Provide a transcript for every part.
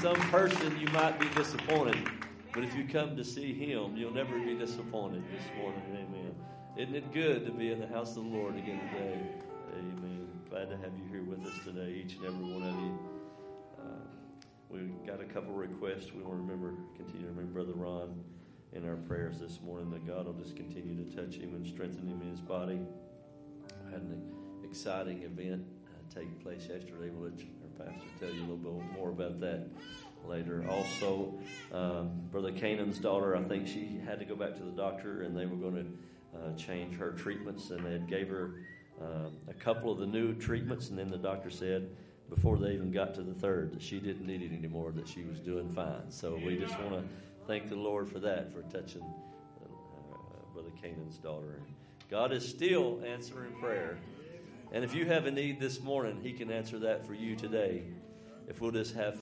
some person, you might be disappointed. But if you come to see Him, you'll never be disappointed this morning. Amen. Isn't it good to be in the house of the Lord again today? Amen. Glad to have you here with us today, each and every one of you. Uh, we got a couple requests. We want to remember, continue to remember Brother Ron in our prayers this morning that God will just continue to touch him and strengthen him in his body. I had an exciting event uh, take place yesterday. Our pastor tell you a little bit more about that later. Also, um, Brother Canaan's daughter, I think she had to go back to the doctor, and they were going to uh, change her treatments, and they had gave her um, a couple of the new treatments, and then the doctor said before they even got to the third that she didn't need it anymore, that she was doing fine. So we just want to thank the Lord for that, for touching uh, Brother Canaan's daughter. God is still answering prayer. And if you have a need this morning, He can answer that for you today. If we'll just have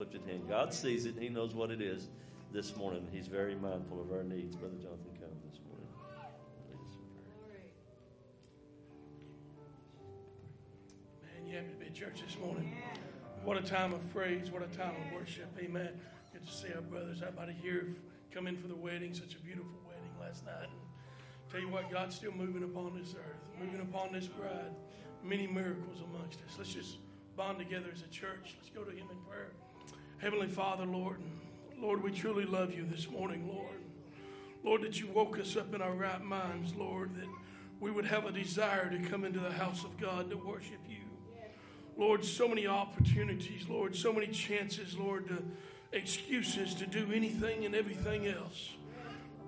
lifted hand. God sees it, He knows what it is this morning. He's very mindful of our needs. Brother Jonathan, come this morning. Man, you happy to be at church this morning. What a time of praise. What a time of worship. Amen. Good to see our brothers. Everybody here come in for the wedding. Such a beautiful wedding last night. Tell you what, God's still moving upon this earth, moving upon this bride. Many miracles amongst us. Let's just bond together as a church. Let's go to Him in prayer. Heavenly Father, Lord, Lord, we truly love you this morning, Lord. Lord, that you woke us up in our right minds, Lord, that we would have a desire to come into the house of God to worship you. Lord, so many opportunities, Lord, so many chances, Lord, to excuses to do anything and everything else.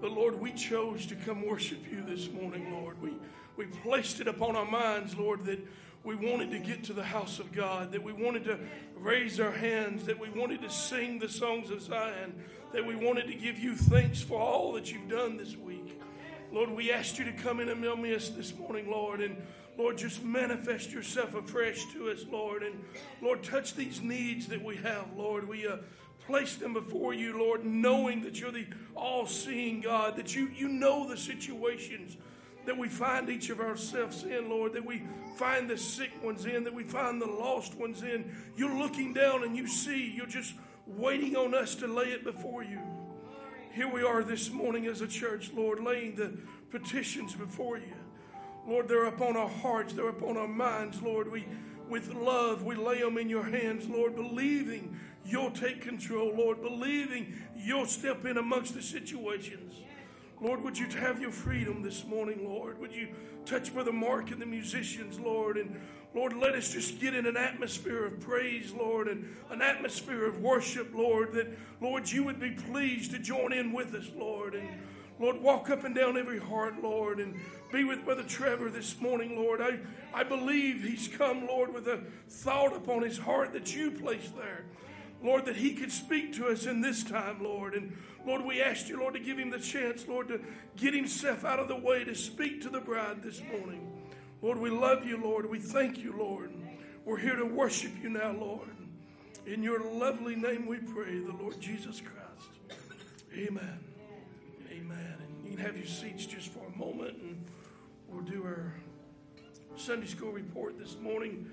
But Lord, we chose to come worship you this morning, Lord. We, we placed it upon our minds, Lord, that we wanted to get to the house of God, that we wanted to raise our hands, that we wanted to sing the songs of Zion, that we wanted to give you thanks for all that you've done this week. Lord, we asked you to come in and meet us this morning, Lord, and Lord, just manifest yourself afresh to us, Lord, and Lord, touch these needs that we have, Lord. We uh, place them before you, Lord, knowing that you're the all seeing God, that you, you know the situations that we find each of ourselves in, Lord, that we find the sick ones in, that we find the lost ones in. You're looking down and you see, you're just waiting on us to lay it before you. Here we are this morning as a church, Lord, laying the petitions before you. Lord, they're upon our hearts, they're upon our minds, Lord. We with love, we lay them in your hands, Lord, believing you'll take control, Lord, believing you'll step in amongst the situations. Lord, would you have your freedom this morning, Lord? Would you touch Brother Mark and the musicians, Lord? And Lord, let us just get in an atmosphere of praise, Lord, and an atmosphere of worship, Lord, that, Lord, you would be pleased to join in with us, Lord. And Lord, walk up and down every heart, Lord, and be with Brother Trevor this morning, Lord. I, I believe he's come, Lord, with a thought upon his heart that you placed there. Lord, that he could speak to us in this time, Lord. And Lord, we ask you, Lord, to give him the chance, Lord, to get himself out of the way to speak to the bride this morning. Lord, we love you, Lord. We thank you, Lord. We're here to worship you now, Lord. In your lovely name we pray, the Lord Jesus Christ. Amen. Amen. And you can have your seats just for a moment, and we'll do our Sunday school report this morning.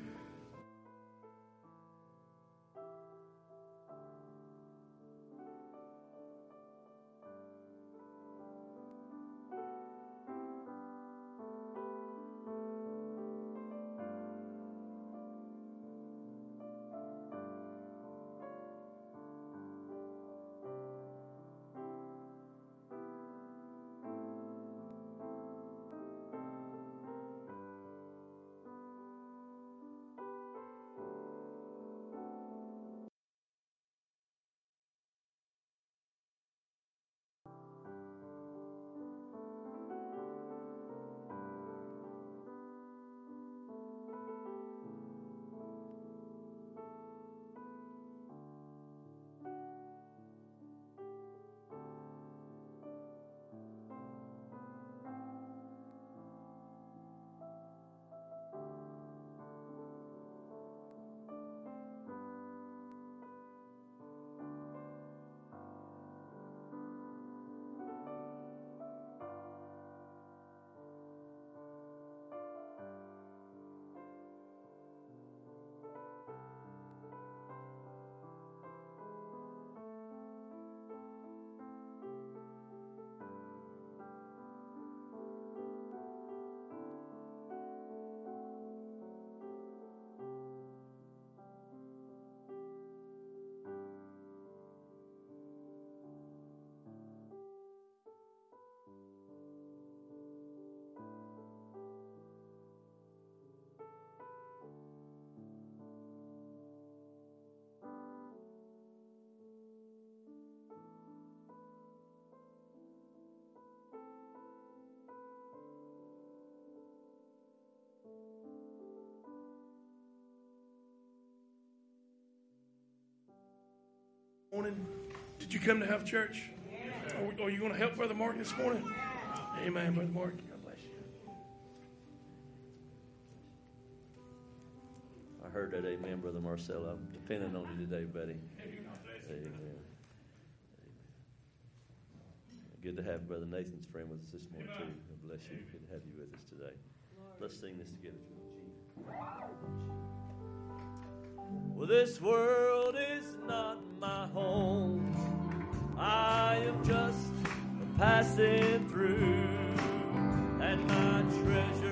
Morning. Did you come to have church? Are, are you going to help Brother Mark this morning? Amen, Brother Mark. God bless you. I heard that. Amen, Brother Marcel. I'm depending on you today, buddy. Amen. Good to have Brother Nathan's friend with us this morning, too. God bless you. Good to have you with us today. Let's sing this together. This world is not my home. I am just passing through, and my treasure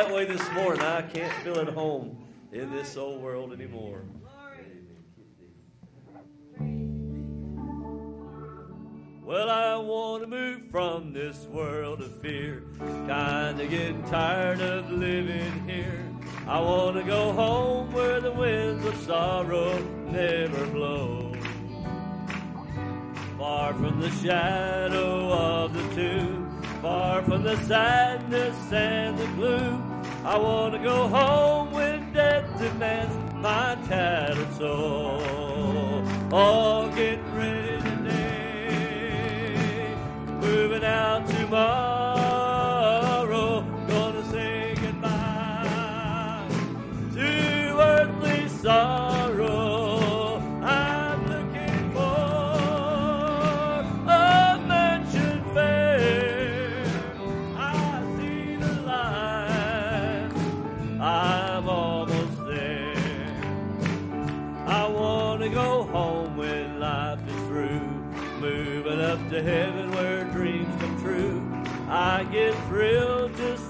that way this morning? I can't feel at home in this old world anymore. Well, I want to move from this world of fear. Kinda getting tired of living here. I want to go home where the winds of sorrow never blow. Far from the shadow of the tomb, far from the sadness and. I want to go home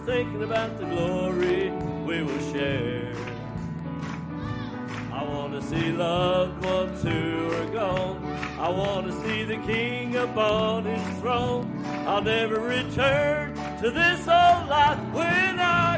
thinking about the glory we will share. I want to see loved ones who are gone. I want to see the King upon his throne. I'll never return to this old life when I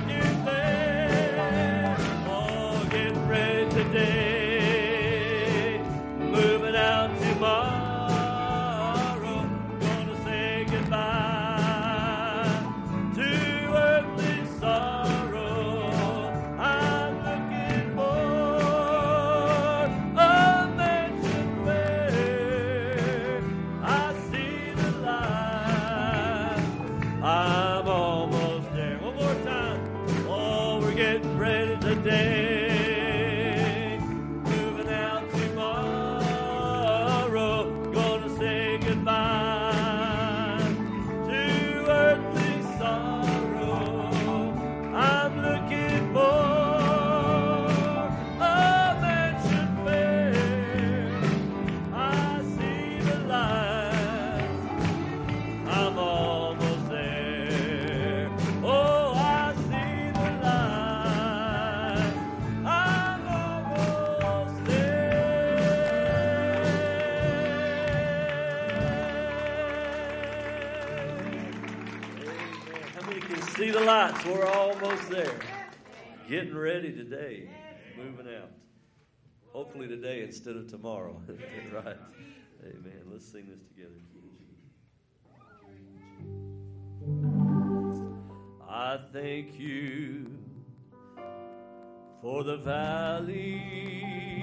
Getting ready today. Moving out. Hopefully today instead of tomorrow. right. Amen. Let's sing this together. I thank you for the valley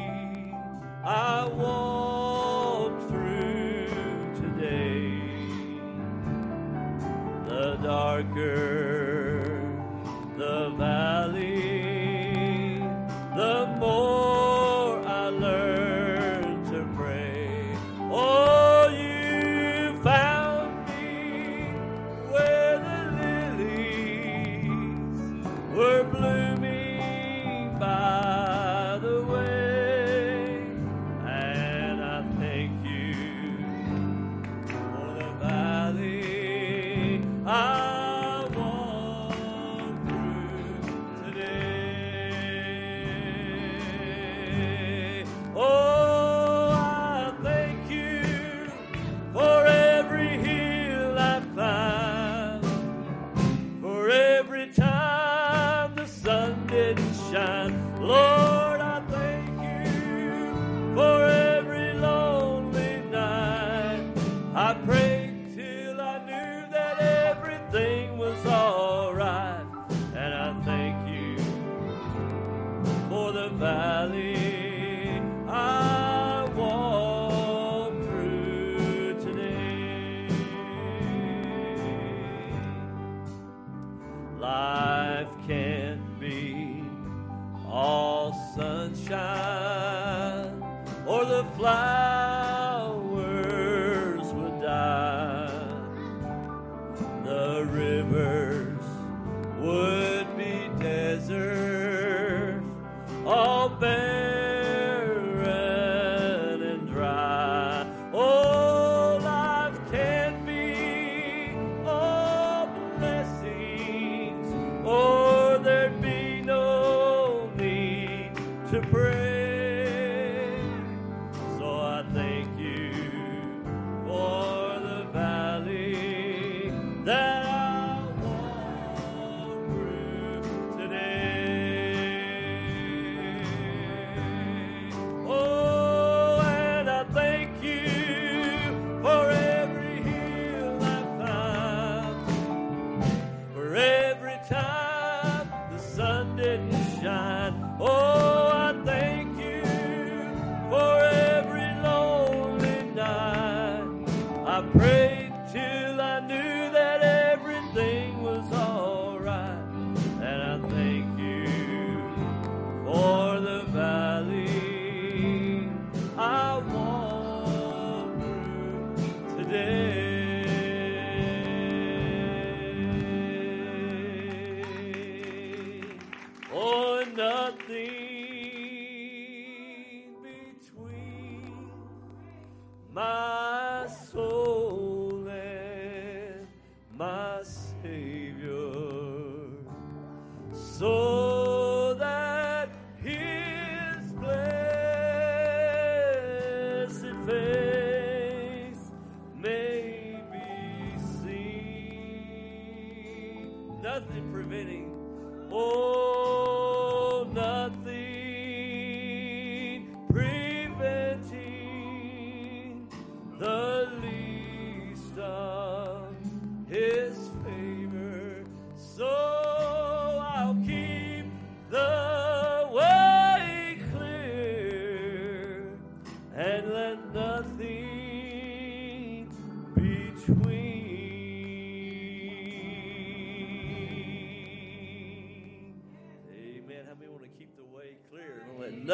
I walked through today. The darker the valley,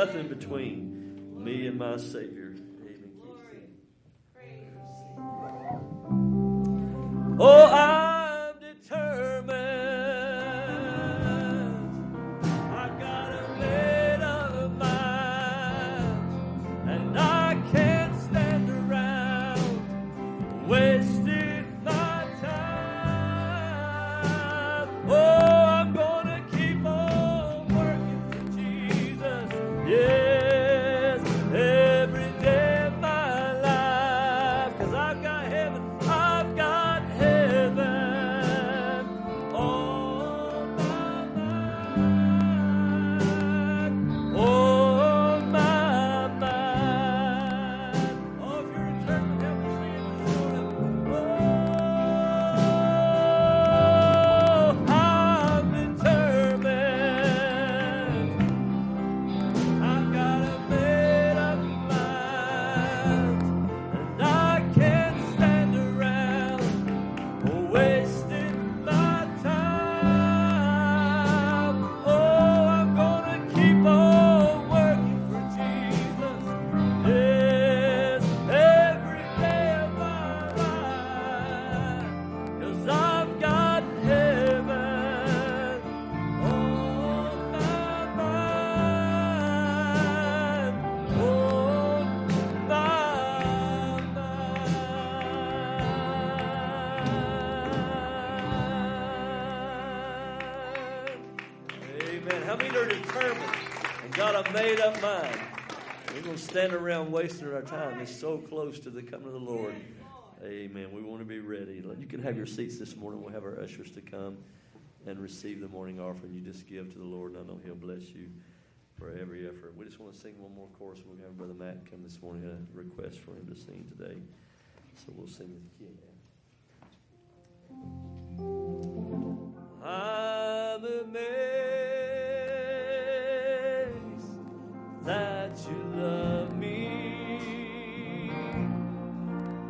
nothing between me and my Savior. We're going stand around wasting our time. It's so close to the coming of the Lord. Amen. We want to be ready. You can have your seats this morning. We'll have our ushers to come and receive the morning offering you just give to the Lord. And I know He'll bless you for every effort. We just want to sing one more chorus. We'll have Brother Matt come this morning. A request for him to sing today. So we'll sing with kid. I'm amazed that you love me.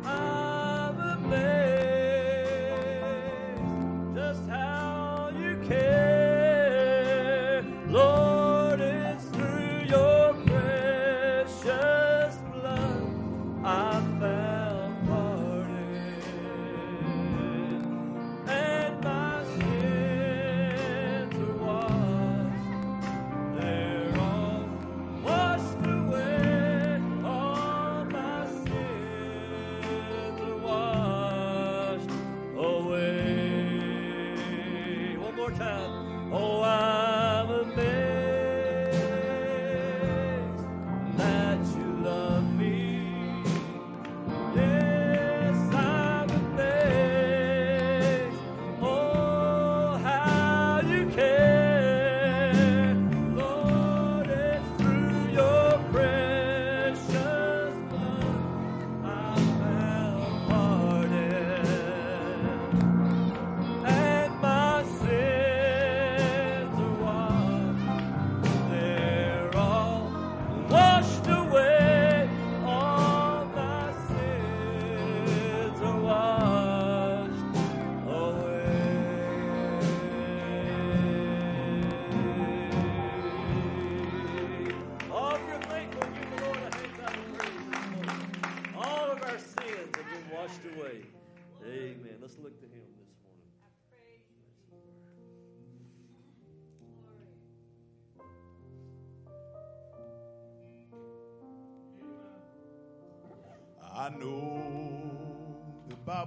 I'm amazed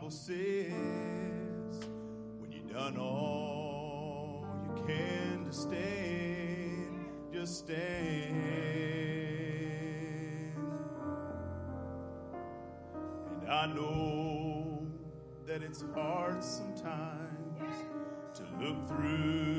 Bible when you've done all you can to stand, just stand. And I know that it's hard sometimes to look through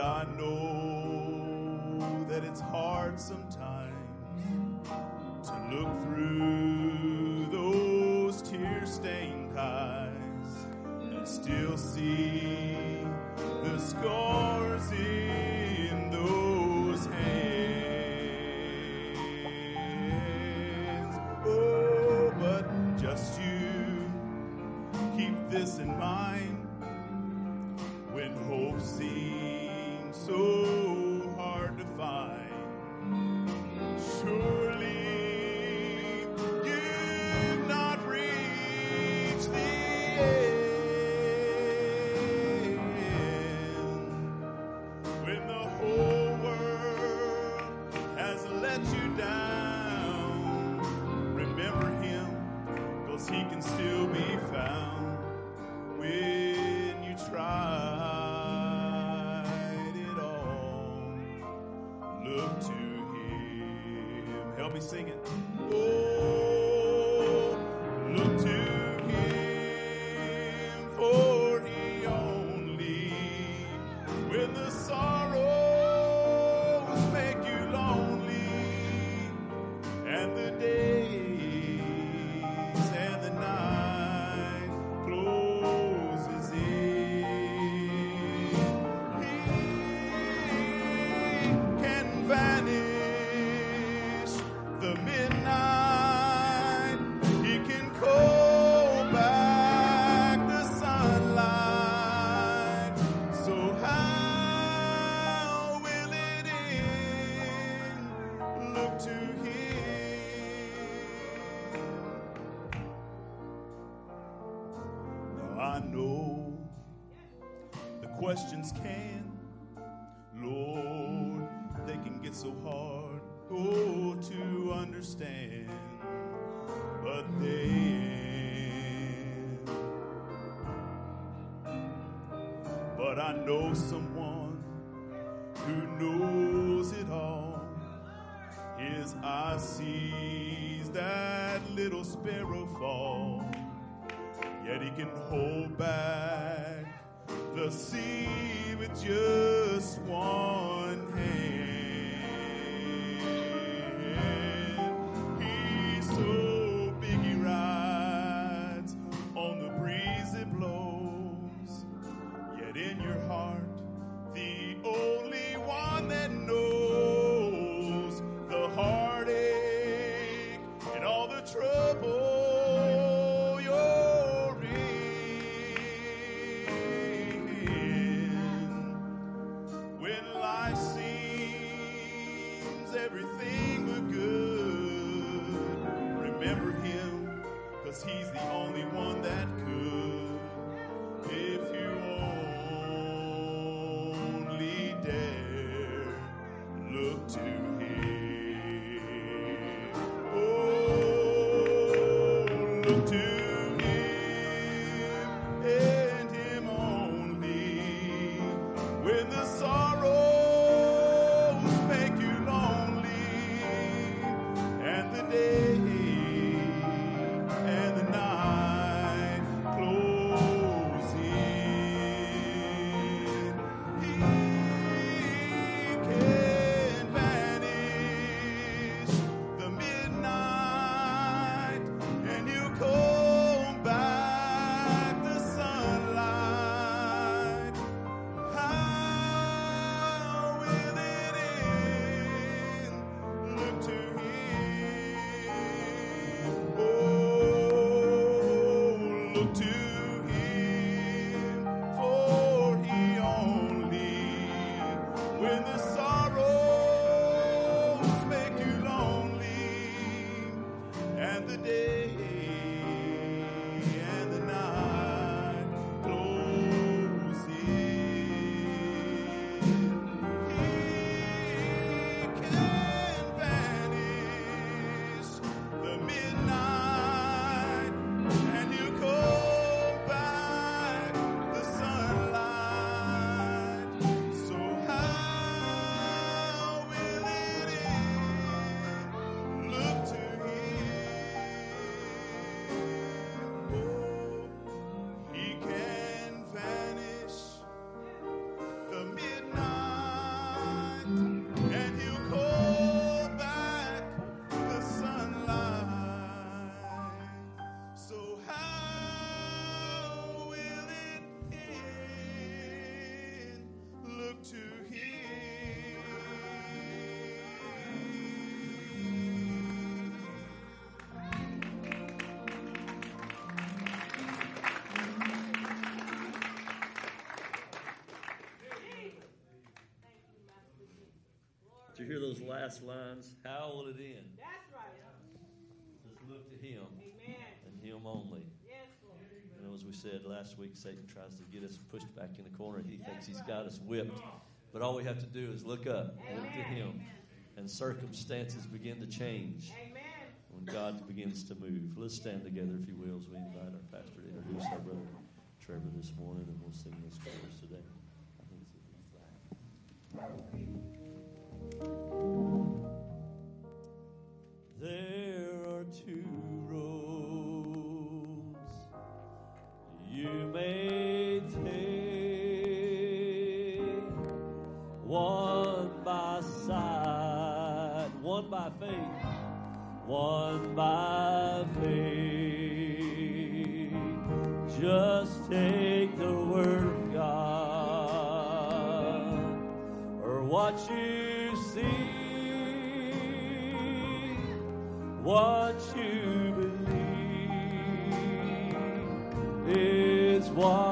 I know questions can. Lord, they can get so hard oh, to understand, but then, but I know someone who knows it all. His eye sees that little sparrow fall, yet he can hold back the sea with just one hand. Hear those last lines? How will it end? That's right. Just look to Him Amen. and Him only. Yes, Lord. You know, as we said last week, Satan tries to get us pushed back in the corner. He thinks he's got us whipped. But all we have to do is look up, look to Him, and circumstances begin to change Amen. when God begins to move. Let's stand together, if you will, as we invite our pastor to introduce our brother Trevor this morning, and we'll sing this chorus today. By faith, one by faith. Just take the word of God or what you see, what you believe is what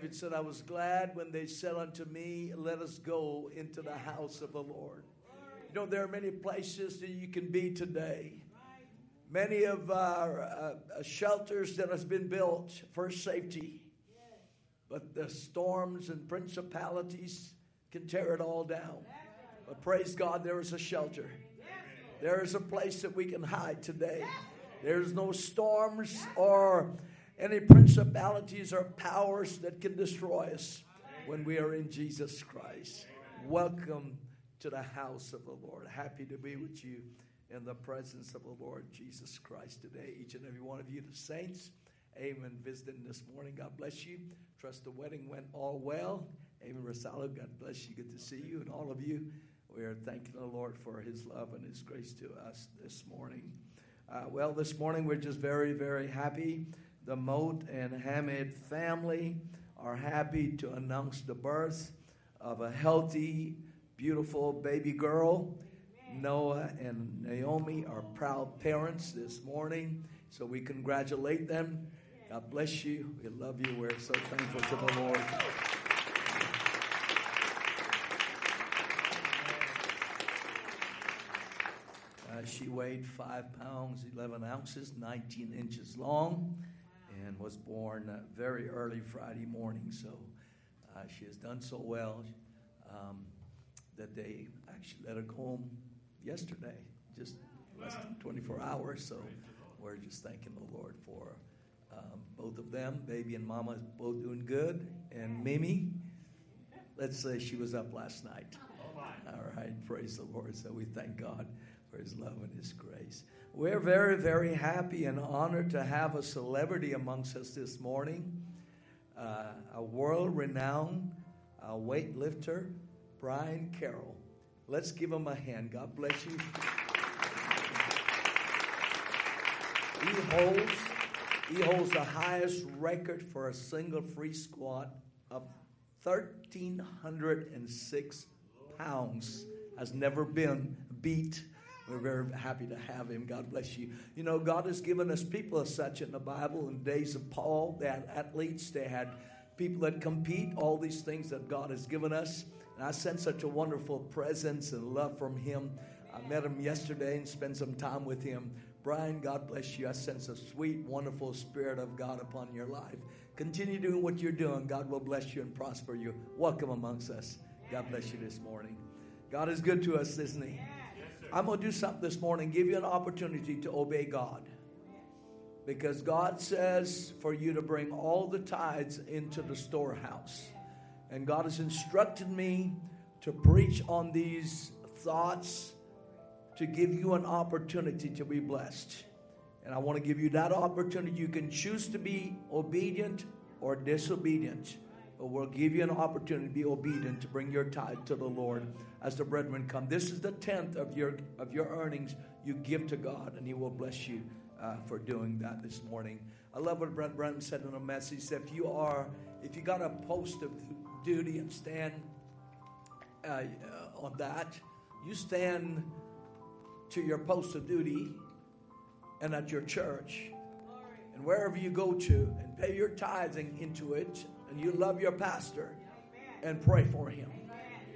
David said, I was glad when they said unto me, Let us go into the house of the Lord. You know, there are many places that you can be today. Many of our uh, uh, shelters that has been built for safety, but the storms and principalities can tear it all down. But praise God, there is a shelter. There is a place that we can hide today. There's no storms or any principalities or powers that can destroy us when we are in Jesus Christ. Welcome to the house of the Lord. Happy to be with you in the presence of the Lord Jesus Christ today. Each and every one of you, the saints, amen, visiting this morning. God bless you. Trust the wedding went all well. Amen, Rosalo, God bless you. Good to see you. And all of you, we are thanking the Lord for his love and his grace to us this morning. Uh, well, this morning we're just very, very happy. The Moat and Hamid family are happy to announce the birth of a healthy, beautiful baby girl. Noah and Naomi are proud parents this morning, so we congratulate them. God bless you. We love you. We're so thankful to the Lord. Uh, she weighed five pounds, 11 ounces, 19 inches long, and was born uh, very early Friday morning. So uh, she has done so well um, that they actually let her go home yesterday, just less than 24 hours. So we're just thanking the Lord for um, both of them. Baby and Mama both doing good. And Mimi, let's say she was up last night. All right, praise the Lord. So we thank God for His love and His grace. We're very, very happy and honored to have a celebrity amongst us this morning, uh, a world renowned uh, weightlifter, Brian Carroll. Let's give him a hand. God bless you. He holds, he holds the highest record for a single free squat of 1,306 pounds. Has never been beat. We're very happy to have him. God bless you. You know, God has given us people as such in the Bible. In the days of Paul, they had athletes, they had people that compete, all these things that God has given us. And I sense such a wonderful presence and love from him. I met him yesterday and spent some time with him. Brian, God bless you. I sense a sweet, wonderful spirit of God upon your life. Continue doing what you're doing. God will bless you and prosper you. Welcome amongst us. God bless you this morning. God is good to us, isn't He? I'm going to do something this morning, give you an opportunity to obey God. Because God says for you to bring all the tithes into the storehouse. And God has instructed me to preach on these thoughts to give you an opportunity to be blessed. And I want to give you that opportunity. You can choose to be obedient or disobedient, we'll give you an opportunity to be obedient to bring your tithe to the Lord as the brethren come. This is the tenth of your of your earnings you give to God, and He will bless you uh, for doing that this morning. I love what Brother Branham said in a message. If you are, if you got a post of duty and stand uh, uh, on that, you stand to your post of duty and at your church and wherever you go to and pay your tithing into it and you love your pastor and pray for him.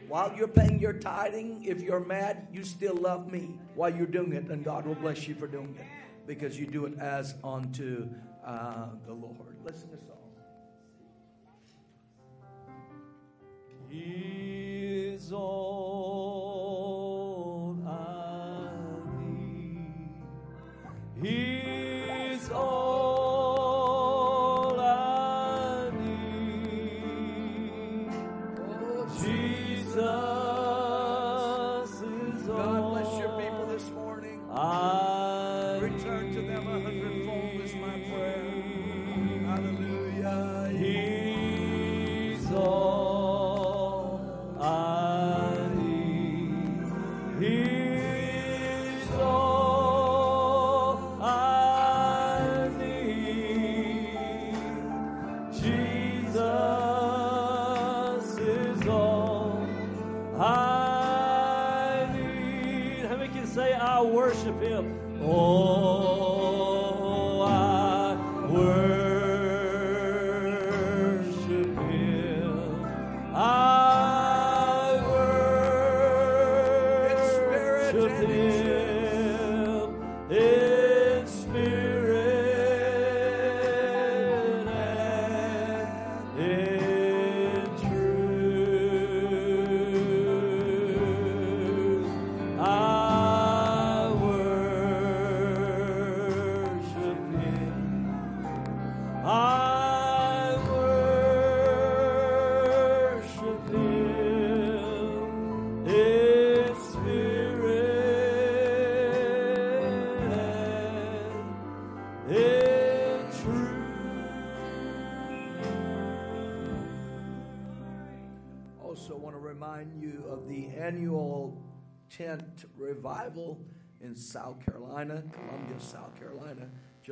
While you're paying your tithing, if you're mad, you still love me while you're doing it, and God will bless you for doing it because you do it as unto uh, the Lord. Listen to song. He is all I need. He's all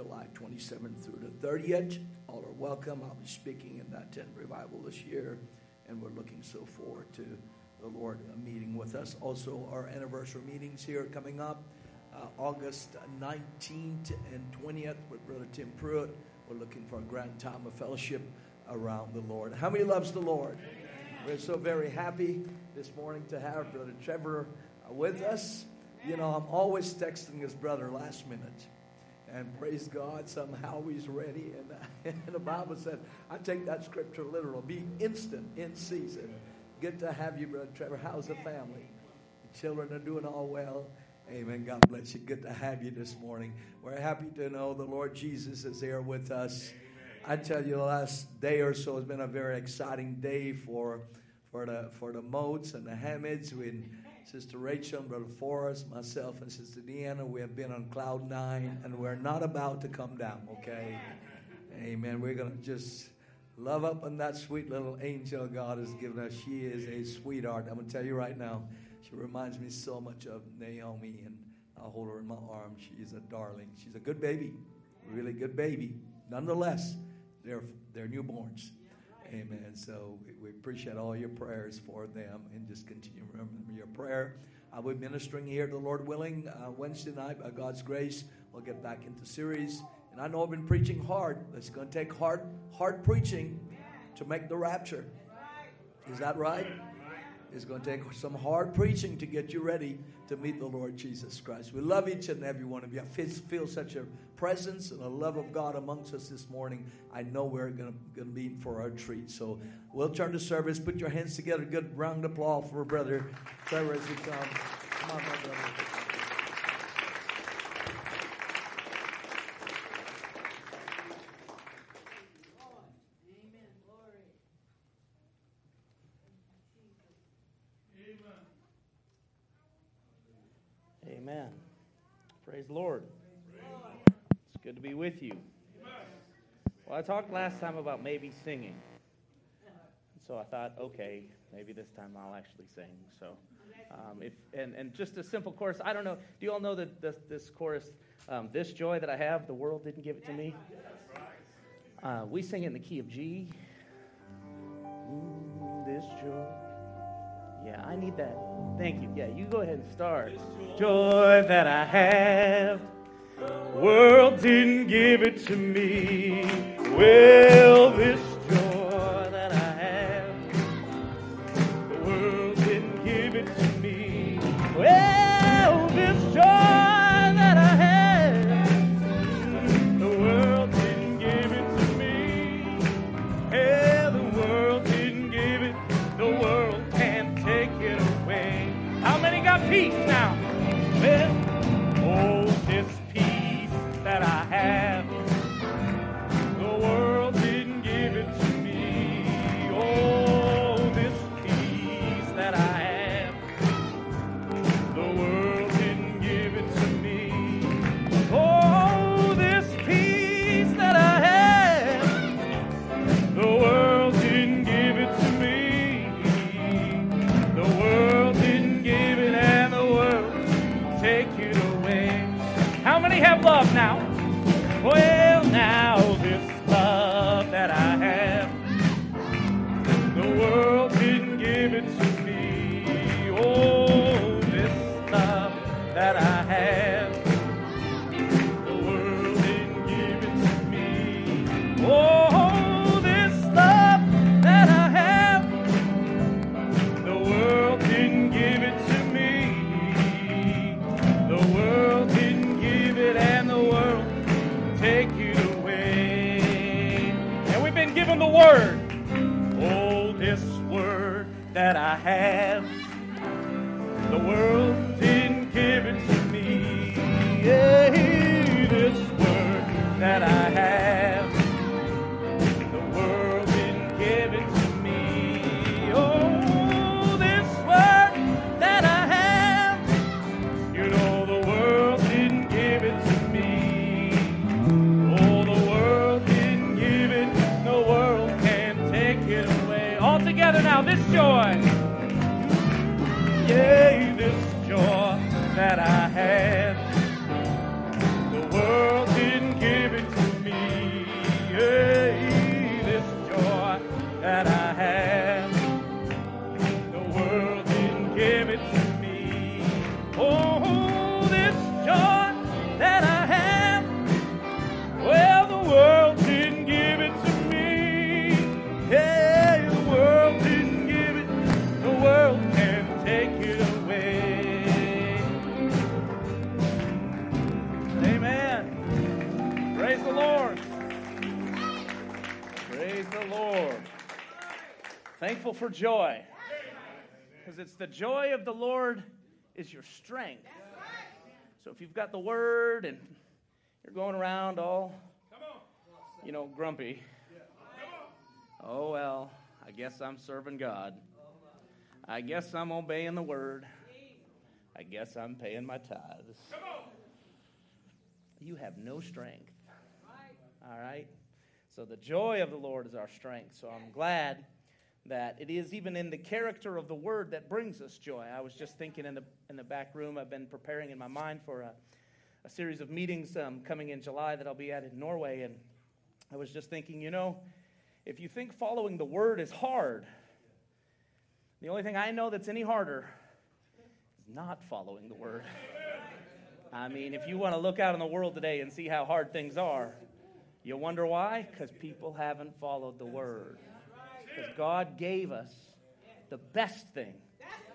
July 27th through the 30th. All are welcome. I'll be speaking in that tent revival this year, and we're looking so forward to the Lord uh, meeting with us. Also, our anniversary meetings here coming up uh, August 19th and 20th with Brother Tim Pruitt. We're looking for a grand time of fellowship around the Lord. How many loves the Lord? We're so very happy this morning to have Brother Trevor uh, with us. You know, I'm always texting his brother last minute. And praise God, somehow he's ready. And, and the Bible said, I take that scripture literal. Be instant, in season. Good to have you, Brother Trevor. How's the family? The children are doing all well. Amen. God bless you. Good to have you this morning. We're happy to know the Lord Jesus is here with us. I tell you, the last day or so has been a very exciting day for for the for the Moats and the Hamids. We Sister Rachel and Brother Forrest, myself and Sister Deanna, we have been on cloud nine, and we're not about to come down. Okay, Amen. We're gonna just love up on that sweet little angel God has given us. She is a sweetheart. I'm gonna tell you right now. She reminds me so much of Naomi, and I'll hold her in my arms. She's a darling. She's a good baby, really good baby. Nonetheless, they're they're newborns. Amen. So we, appreciate all your prayers for them, and just continue to remember your prayer. I will be ministering here, the Lord willing, uh, Wednesday night by God's grace. We'll get back into series, and I know I've been preaching hard. It's going to take hard hard preaching to make the rapture. Is that right? It's going to take some hard preaching to get you ready to meet the Lord Jesus Christ. We love each and every one of you. I feel, such a presence and a love of God amongst us this morning. I know we're going to, going to be for our treat. So we'll turn to service. Put your hands together. Good round of applause for brother Trevor as he comes. Come on, my brother. Amen. Praise Lord. It's good to be with you. Well, I talked last time about maybe singing. So I thought, okay, maybe this time I'll actually sing. So, um, if and, and just a simple chorus. I don't know. Do you all know that this, this chorus, um, this joy that I have, the world didn't give it to me? Uh, we sing it in the key of G. Mm, this joy. Yeah, I need that. Thank you. Yeah, you go ahead and start. Joy that I have, world didn't give it to me. Well, this that give it to me. Oh, this joy that I have. Well, the world didn't give it to me. Hey, the world didn't give it. The world can take it away. Amen. Praise the Lord. Praise the Lord. Thankful for joy. Because it's the joy of the Lord is your strength. So if you've got the word and you're going around all, you know, grumpy, oh well, I guess I'm serving God. I guess I'm obeying the word. I guess I'm paying my tithes. You have no strength. All right? So the joy of the Lord is our strength. So I'm glad that it is even in the character of the word that brings us joy. I was just thinking in the, in the back room, I've been preparing in my mind for a, a series of meetings um, coming in July that I'll be at in Norway. And I was just thinking, you know, if you think following the word is hard, the only thing I know that's any harder is not following the word. I mean, if you want to look out in the world today and see how hard things are, you'll wonder why? Because people haven't followed the word. Because God gave us the best thing.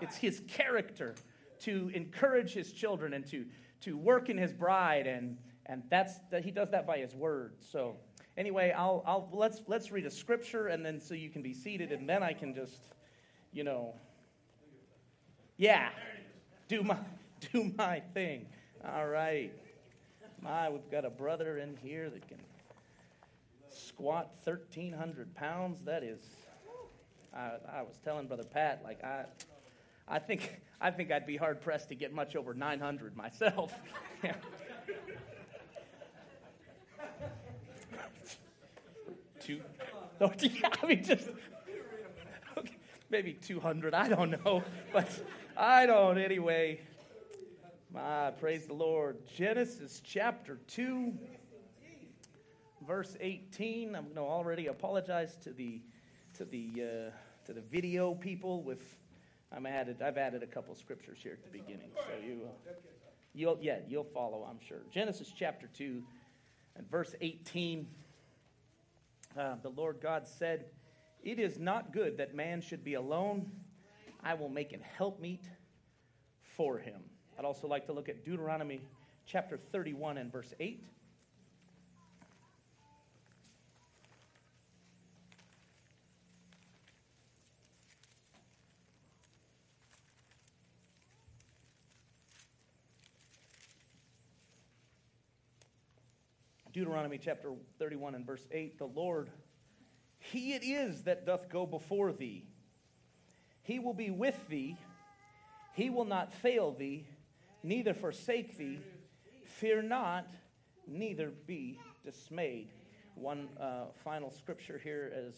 It's His character to encourage His children and to, to work in His bride, and, and that's that He does that by His word. So, anyway, I'll, I'll let's let's read a scripture, and then so you can be seated, and then I can just, you know, yeah, do my do my thing. All right, my we've got a brother in here that can squat 1,300 pounds. That is I, I was telling Brother Pat, like I, I think I think I'd be hard pressed to get much over 900 myself. Two, yeah, I mean just okay, maybe 200. I don't know, but I don't anyway. My praise the Lord. Genesis chapter two, verse 18. I'm going to already apologize to the to the uh, to the video people with I'm added I've added a couple scriptures here at the beginning, so you uh, you'll yeah you'll follow I'm sure. Genesis chapter two and verse 18. Uh, the Lord God said, "It is not good that man should be alone. I will make an helpmeet for him." I'd also like to look at Deuteronomy chapter 31 and verse 8. Deuteronomy chapter 31 and verse 8 the Lord, He it is that doth go before thee. He will be with thee. He will not fail thee, neither forsake thee. Fear not, neither be dismayed. One uh, final scripture here as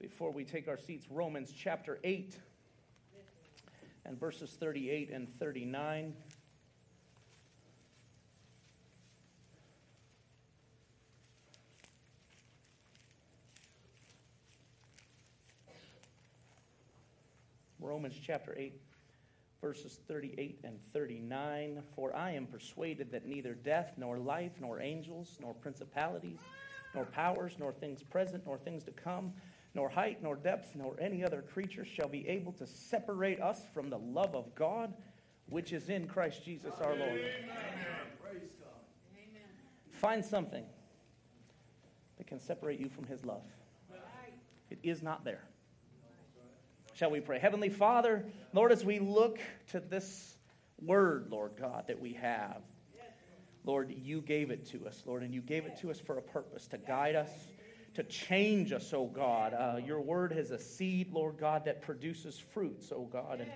before we take our seats Romans chapter 8 and verses 38 and 39. Romans chapter 8, verses 38 and 39. For I am persuaded that neither death, nor life, nor angels, nor principalities, nor powers, nor things present, nor things to come, nor height, nor depth, nor any other creature shall be able to separate us from the love of God which is in Christ Jesus our Lord. Find something that can separate you from his love. It is not there. Shall we pray? Heavenly Father, Lord, as we look to this word, Lord God, that we have, Lord, you gave it to us, Lord, and you gave it to us for a purpose to guide us, to change us, oh God. Uh, your word is a seed, Lord God, that produces fruits, oh God. And,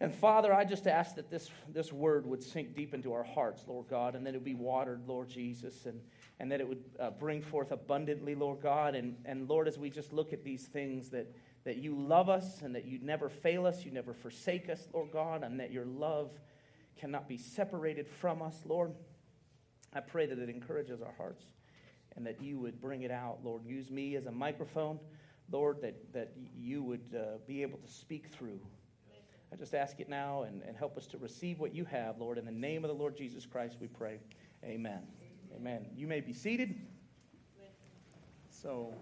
and Father, I just ask that this, this word would sink deep into our hearts, Lord God, and that it would be watered, Lord Jesus, and, and that it would uh, bring forth abundantly, Lord God. And, and Lord, as we just look at these things that that you love us and that you never fail us, you never forsake us, Lord God, and that your love cannot be separated from us, Lord. I pray that it encourages our hearts and that you would bring it out, Lord. Use me as a microphone, Lord, that, that you would uh, be able to speak through. I just ask it now and, and help us to receive what you have, Lord. In the name of the Lord Jesus Christ, we pray. Amen. Amen. You may be seated. So.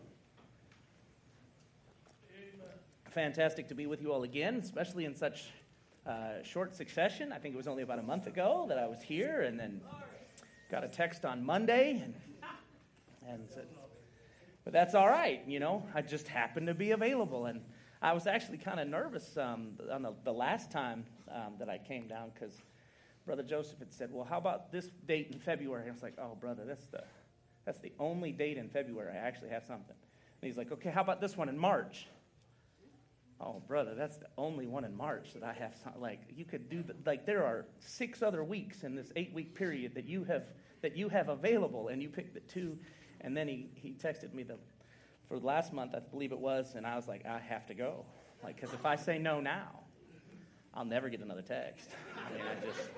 Fantastic to be with you all again, especially in such uh, short succession. I think it was only about a month ago that I was here, and then got a text on Monday, and, and said, but that's all right, you know. I just happened to be available, and I was actually kind of nervous um, on the, the, last time um, that I came down because Brother Joseph had said, Well, how about this date in February? And I was like, Oh, brother, that's the, that's the only date in February I actually have something. And he's like, Okay, how about this one in March? Oh, brother, that's the only one in March that I have. Like, you could do, the, like, there are six other weeks in this eight week period that you have, that you have available, and you picked the two. And then he, he texted me the, for last month, I believe it was, and I was like, I have to go. Like, because if I say no now, I'll never get another text. I mean, I just,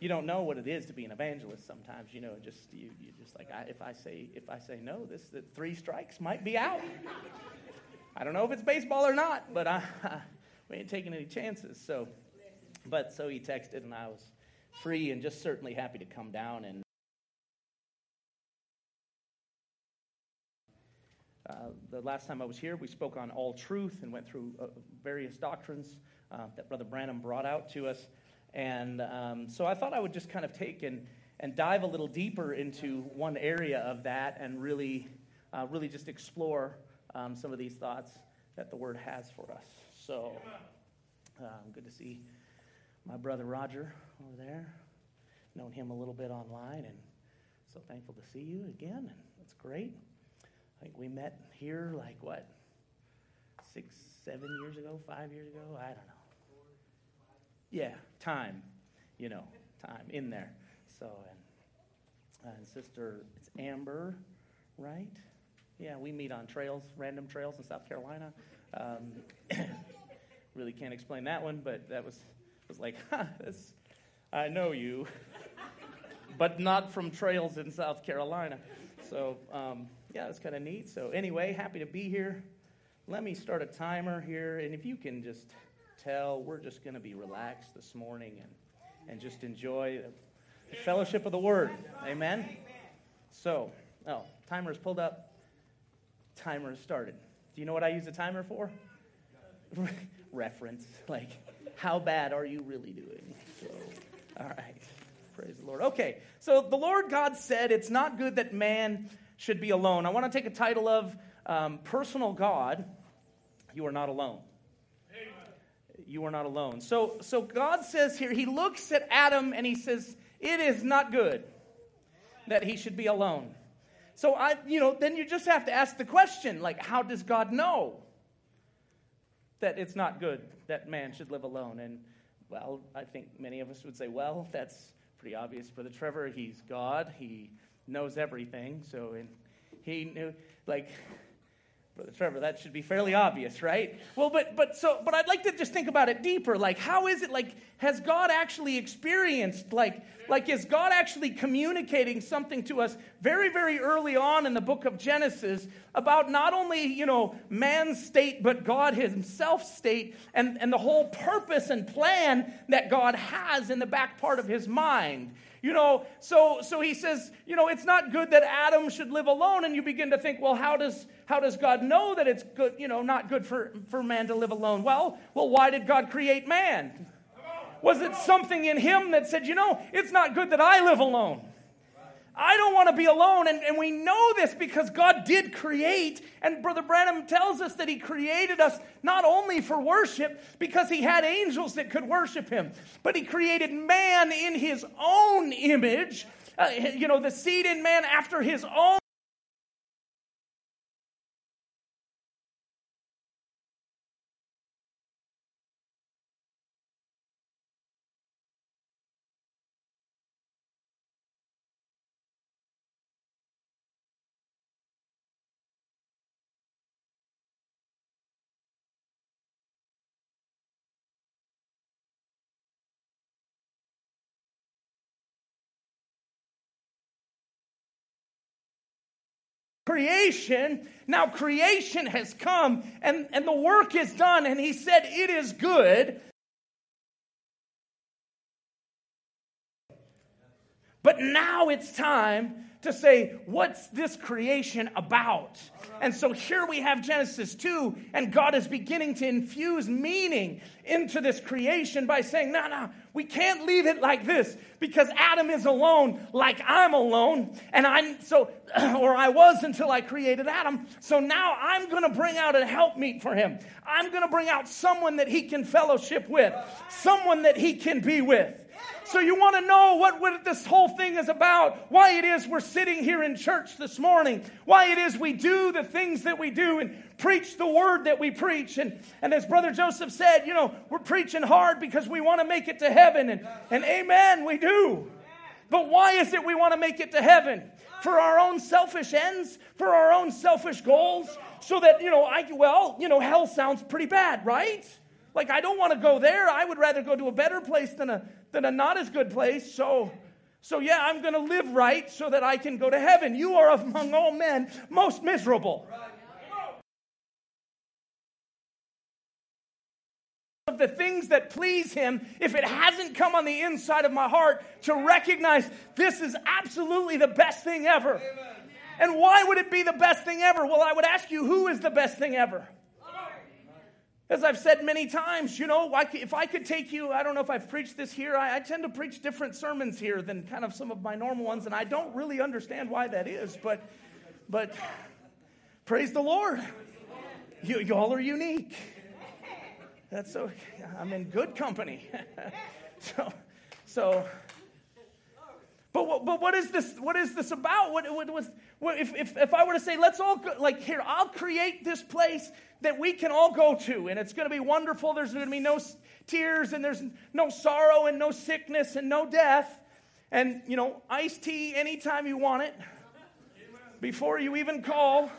you don't know what it is to be an evangelist sometimes. You know, just you, you just like I, if I say if I say no, this the three strikes might be out. I don't know if it's baseball or not, but I, we ain't taking any chances. So, but so he texted, and I was free and just certainly happy to come down and. Uh, the last time I was here, we spoke on all truth and went through uh, various doctrines uh, that Brother Branham brought out to us. And um, so I thought I would just kind of take and, and dive a little deeper into one area of that and really, uh, really just explore um, some of these thoughts that the Word has for us. So um, good to see my brother Roger over there. Known him a little bit online, and so thankful to see you again. And that's great. I think we met here like what, six, seven years ago, five years ago? I don't know. Yeah, time, you know, time in there. So, and, and sister, it's Amber, right? Yeah, we meet on trails, random trails in South Carolina. Um, really can't explain that one, but that was was like, huh, this, I know you, but not from trails in South Carolina. So um, yeah, it's kind of neat. So anyway, happy to be here. Let me start a timer here, and if you can just tell, we're just going to be relaxed this morning and and just enjoy the fellowship of the Word. Amen. So, oh, timer is pulled up. Timer started. Do you know what I use a timer for? Reference. Like, how bad are you really doing? So, all right. Praise the Lord. Okay, so the Lord God said, It's not good that man should be alone. I want to take a title of um, Personal God. You are not alone. You are not alone. So, so God says here, He looks at Adam and He says, It is not good that he should be alone. So I, you know, then you just have to ask the question, like, how does God know that it's not good that man should live alone? And well, I think many of us would say, well, that's pretty obvious. Brother Trevor, he's God. He knows everything. So and he knew, like, Brother Trevor, that should be fairly obvious, right? Well, but but so but I'd like to just think about it deeper. Like, how is it like has God actually experienced like like is God actually communicating something to us very, very early on in the book of Genesis about not only, you know, man's state, but God himself state and, and the whole purpose and plan that God has in the back part of his mind. You know, so so he says, you know, it's not good that Adam should live alone, and you begin to think, well, how does how does God know that it's good, you know, not good for, for man to live alone? Well, well, why did God create man? Was it something in him that said, you know, it's not good that I live alone? I don't want to be alone. And, and we know this because God did create. And Brother Branham tells us that He created us not only for worship, because He had angels that could worship Him, but He created man in His own image. Uh, you know, the seed in man after His own. Creation. Now, creation has come and, and the work is done, and he said, It is good. But now it's time to say, what's this creation about? And so here we have Genesis 2, and God is beginning to infuse meaning into this creation by saying, no, no, we can't leave it like this because Adam is alone like I'm alone. And I'm so, or I was until I created Adam. So now I'm going to bring out a helpmeet for him. I'm going to bring out someone that he can fellowship with, someone that he can be with. So you want to know what, what this whole thing is about, why it is we're sitting here in church this morning, why it is we do the things that we do and preach the word that we preach. And, and as Brother Joseph said, you know, we're preaching hard because we want to make it to heaven. And, and amen, we do. But why is it we want to make it to heaven? For our own selfish ends, for our own selfish goals, so that, you know, I, well, you know, hell sounds pretty bad, right? Like, I don't want to go there. I would rather go to a better place than a, than a not as good place. So, so yeah, I'm going to live right so that I can go to heaven. You are among all men most miserable. Of the things that please him, if it hasn't come on the inside of my heart to recognize this is absolutely the best thing ever. And why would it be the best thing ever? Well, I would ask you, who is the best thing ever? As I've said many times, you know, if I could take you, I don't know if I've preached this here, I, I, tend to preach different sermons here than kind of some of my normal ones, and I don't really understand why that is, but, but praise the Lord. You, y'all are unique. That's so, I'm in good company. so, so, but what, but what is this? What is this about? What, what was if, if, if I were to say, let's all go, like here, I'll create this place that we can all go to, and it's going to be wonderful. There's going to be no tears, and there's no sorrow, and no sickness, and no death, and you know, iced tea anytime you want it, before you even call.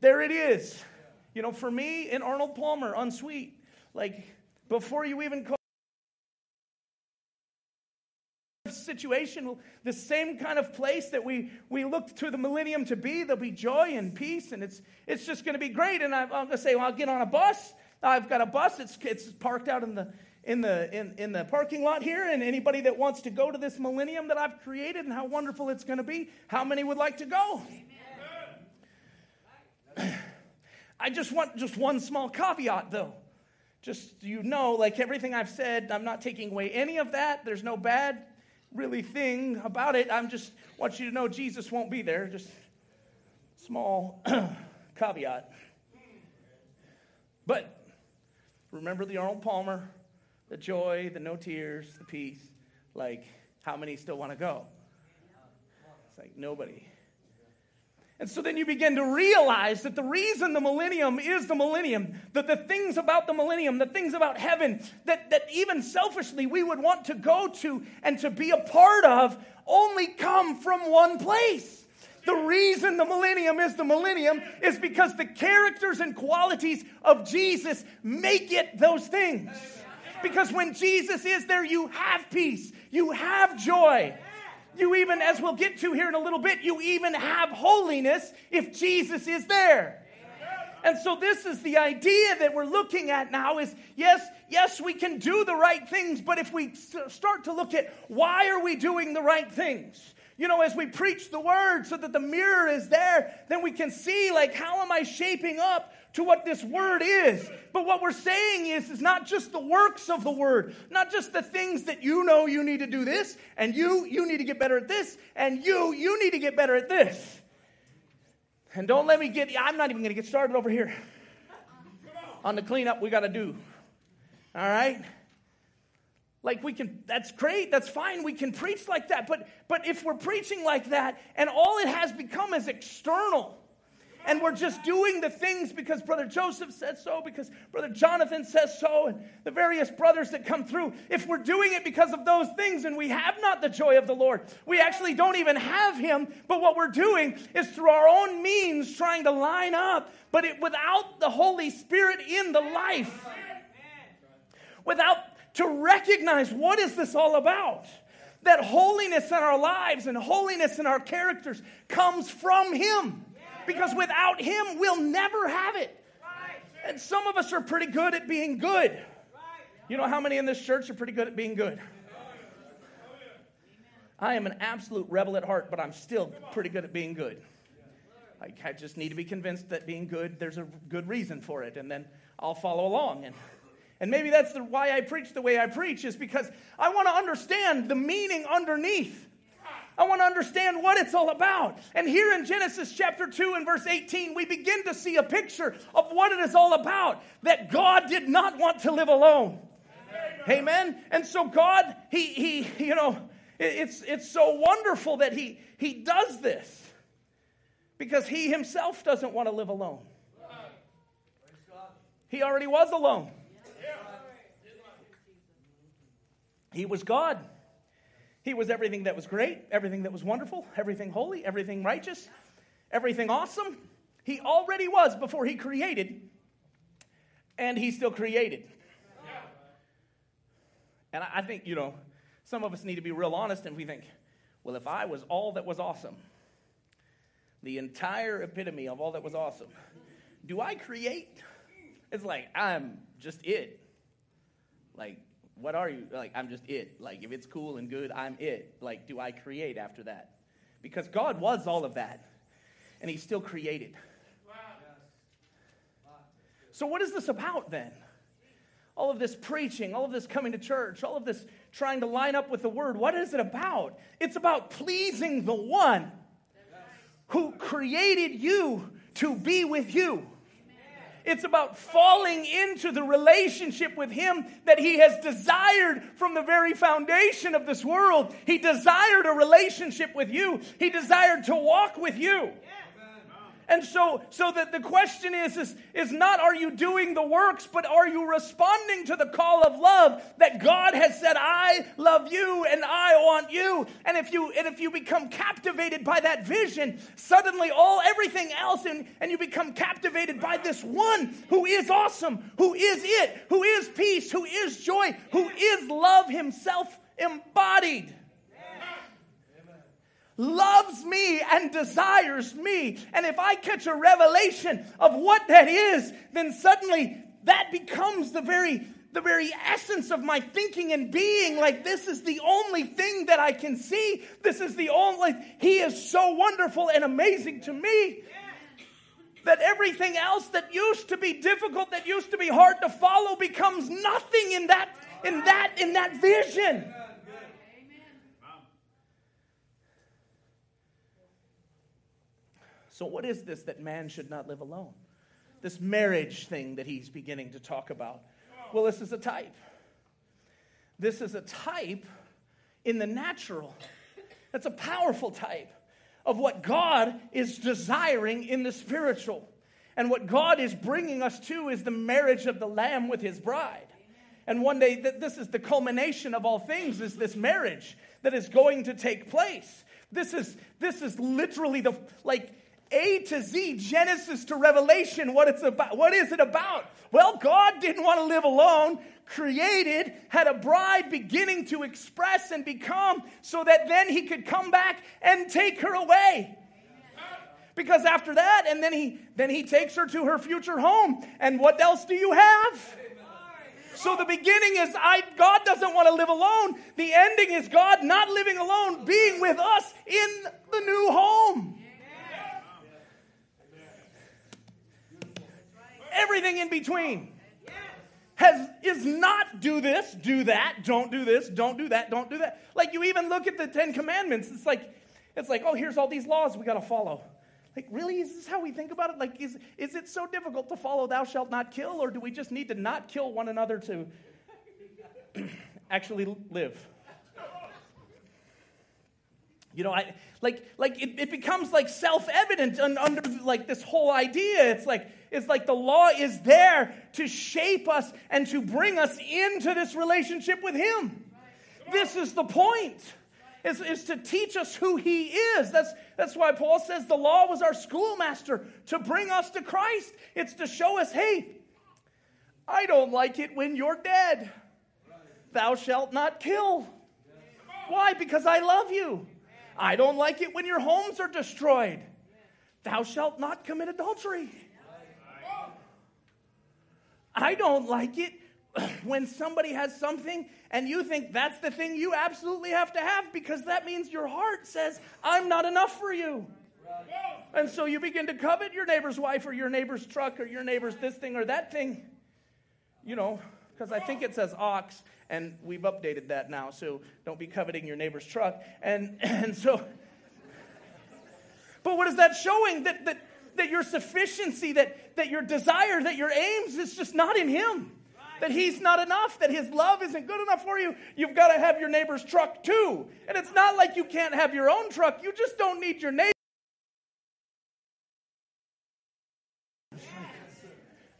There it is. You know, for me and Arnold Palmer, unsweet, like before you even call. Situation, the same kind of place that we, we look to the millennium to be. There'll be joy and peace, and it's, it's just going to be great. And I, am going to say, well, I'll get on a bus. I've got a bus. It's, it's parked out in the, in, the, in, in the parking lot here. And anybody that wants to go to this millennium that I've created and how wonderful it's going to be, how many would like to go? I just want just one small caveat, though just you know, like everything I've said, I'm not taking away any of that. There's no bad really thing about it. I'm just want you to know Jesus won't be there. Just small caveat. But remember the Arnold Palmer, the joy, the no tears, the peace. Like, how many still want to go? It's like nobody. And so then you begin to realize that the reason the millennium is the millennium, that the things about the millennium, the things about heaven, that, that even selfishly we would want to go to and to be a part of, only come from one place. The reason the millennium is the millennium is because the characters and qualities of Jesus make it those things. Because when Jesus is there, you have peace, you have joy. You even, as we'll get to here in a little bit, you even have holiness if Jesus is there. And so this is the idea that we're looking at now is yes, yes, we can do the right things, but if we start to look at why are we doing the right things? You know, as we preach the word so that the mirror is there, then we can see like how am I shaping up to what this word is. But what we're saying is, is not just the works of the word, not just the things that you know you need to do this, and you, you need to get better at this, and you, you need to get better at this. And don't let me get, I'm not even going to get started over here on the cleanup we got to do. All right? Like we can, that's great, that's fine, we can preach like that. But, but if we're preaching like that and all it has become is external, and we're just doing the things because Brother Joseph said so, because Brother Jonathan says so, and the various brothers that come through. If we're doing it because of those things and we have not the joy of the Lord, we actually don't even have Him, but what we're doing is through our own means trying to line up, but it, without the Holy Spirit in the life, without to recognize what is this all about that holiness in our lives and holiness in our characters comes from him because without Him, we'll never have it. And some of us are pretty good at being good. You know how many in this church are pretty good at being good? I am an absolute rebel at heart, but I'm still pretty good at being good. I just need to be convinced that being good, there's a good reason for it, and then I'll follow along. And, And maybe that's the, why I preach the way I preach, is because I want to understand the meaning underneath. I want to understand what it's all about. And here in Genesis chapter 2 and verse 18, we begin to see a picture of what it is all about that God did not want to live alone. Amen. Amen. And so God, he, he, you know, it's, it's so wonderful that he, he does this because he himself doesn't want to live alone. He already was alone. He was God. He was everything that was great, everything that was wonderful, everything holy, everything righteous, everything awesome. He already was before he created, and he still created. And I think, you know, some of us need to be real honest and we think, well, if I was all that was awesome, the entire epitome of all that was awesome, do I create? It's like, I'm just it. Like, what are you? Like, I'm just it. Like, if it's cool and good, I'm it. Like, do I create after that? Because God was all of that, and He still created. So, what is this about then? All of this preaching, all of this coming to church, all of this trying to line up with the word, what is it about? It's about pleasing the one who created you to be with you. It's about falling into the relationship with Him that He has desired from the very foundation of this world. He desired a relationship with you, He desired to walk with you. And so, so that the question is, is, is not are you doing the works, but are you responding to the call of love that God has said, I love you and I want you. And if you and if you become captivated by that vision, suddenly all everything else and, and you become captivated by this one who is awesome, who is it, who is peace, who is joy, who is love himself embodied loves me and desires me. And if I catch a revelation of what that is, then suddenly that becomes the very the very essence of my thinking and being like this is the only thing that I can see. This is the only he is so wonderful and amazing to me. That everything else that used to be difficult, that used to be hard to follow, becomes nothing in that in that in that vision. So, what is this that man should not live alone? This marriage thing that he's beginning to talk about. Well, this is a type. This is a type in the natural. That's a powerful type of what God is desiring in the spiritual. And what God is bringing us to is the marriage of the Lamb with his bride. And one day, this is the culmination of all things, is this marriage that is going to take place. This is, this is literally the, like, a to Z, Genesis to Revelation, what it's about. What is it about? Well, God didn't want to live alone, created, had a bride beginning to express and become, so that then he could come back and take her away. Because after that, and then he then he takes her to her future home. And what else do you have? So the beginning is I God doesn't want to live alone. The ending is God not living alone, being with us in the new home. Everything in between. Has, is not do this, do that, don't do this, don't do that, don't do that. Like you even look at the Ten Commandments, it's like, it's like, oh, here's all these laws we got to follow. Like, really? Is this how we think about it? Like, is, is it so difficult to follow thou shalt not kill, or do we just need to not kill one another to actually live? You know, I like like it, it becomes like self-evident under like this whole idea. It's like it's like the law is there to shape us and to bring us into this relationship with Him. This is the point. Is, is to teach us who he is. That's, that's why Paul says the law was our schoolmaster to bring us to Christ. It's to show us, hey, I don't like it when you're dead. Thou shalt not kill. Why? Because I love you. I don't like it when your homes are destroyed. Thou shalt not commit adultery. I don't like it when somebody has something and you think that's the thing you absolutely have to have because that means your heart says, I'm not enough for you. And so you begin to covet your neighbor's wife or your neighbor's truck or your neighbor's this thing or that thing. You know, because I think it says ox, and we've updated that now. So don't be coveting your neighbor's truck. And and so, but what is that showing? That that that your sufficiency, that that your desire, that your aims is just not in Him. That he's not enough, that his love isn't good enough for you. You've got to have your neighbor's truck too. And it's not like you can't have your own truck, you just don't need your neighbor.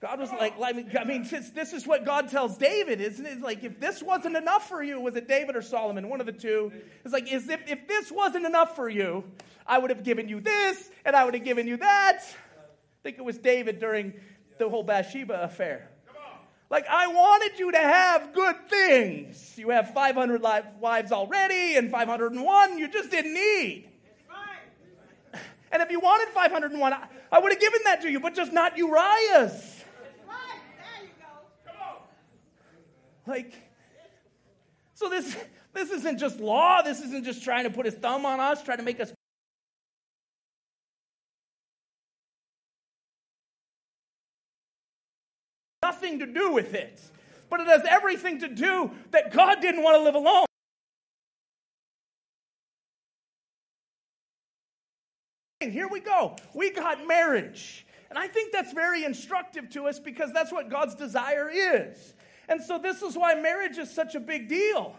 God was like, I mean, this is what God tells David, isn't it? Like, if this wasn't enough for you, was it David or Solomon? One of the two. It's like, if, if this wasn't enough for you, I would have given you this, and I would have given you that. I think it was David during the whole Bathsheba affair. Like, I wanted you to have good things. You have 500 wives already and 501 you just didn't need. And if you wanted 501, I would have given that to you, but just not Uriah's. Like, so this, this isn't just law. This isn't just trying to put his thumb on us, trying to make us. Nothing to do with it. But it has everything to do that God didn't want to live alone. And here we go. We got marriage. And I think that's very instructive to us because that's what God's desire is. And so, this is why marriage is such a big deal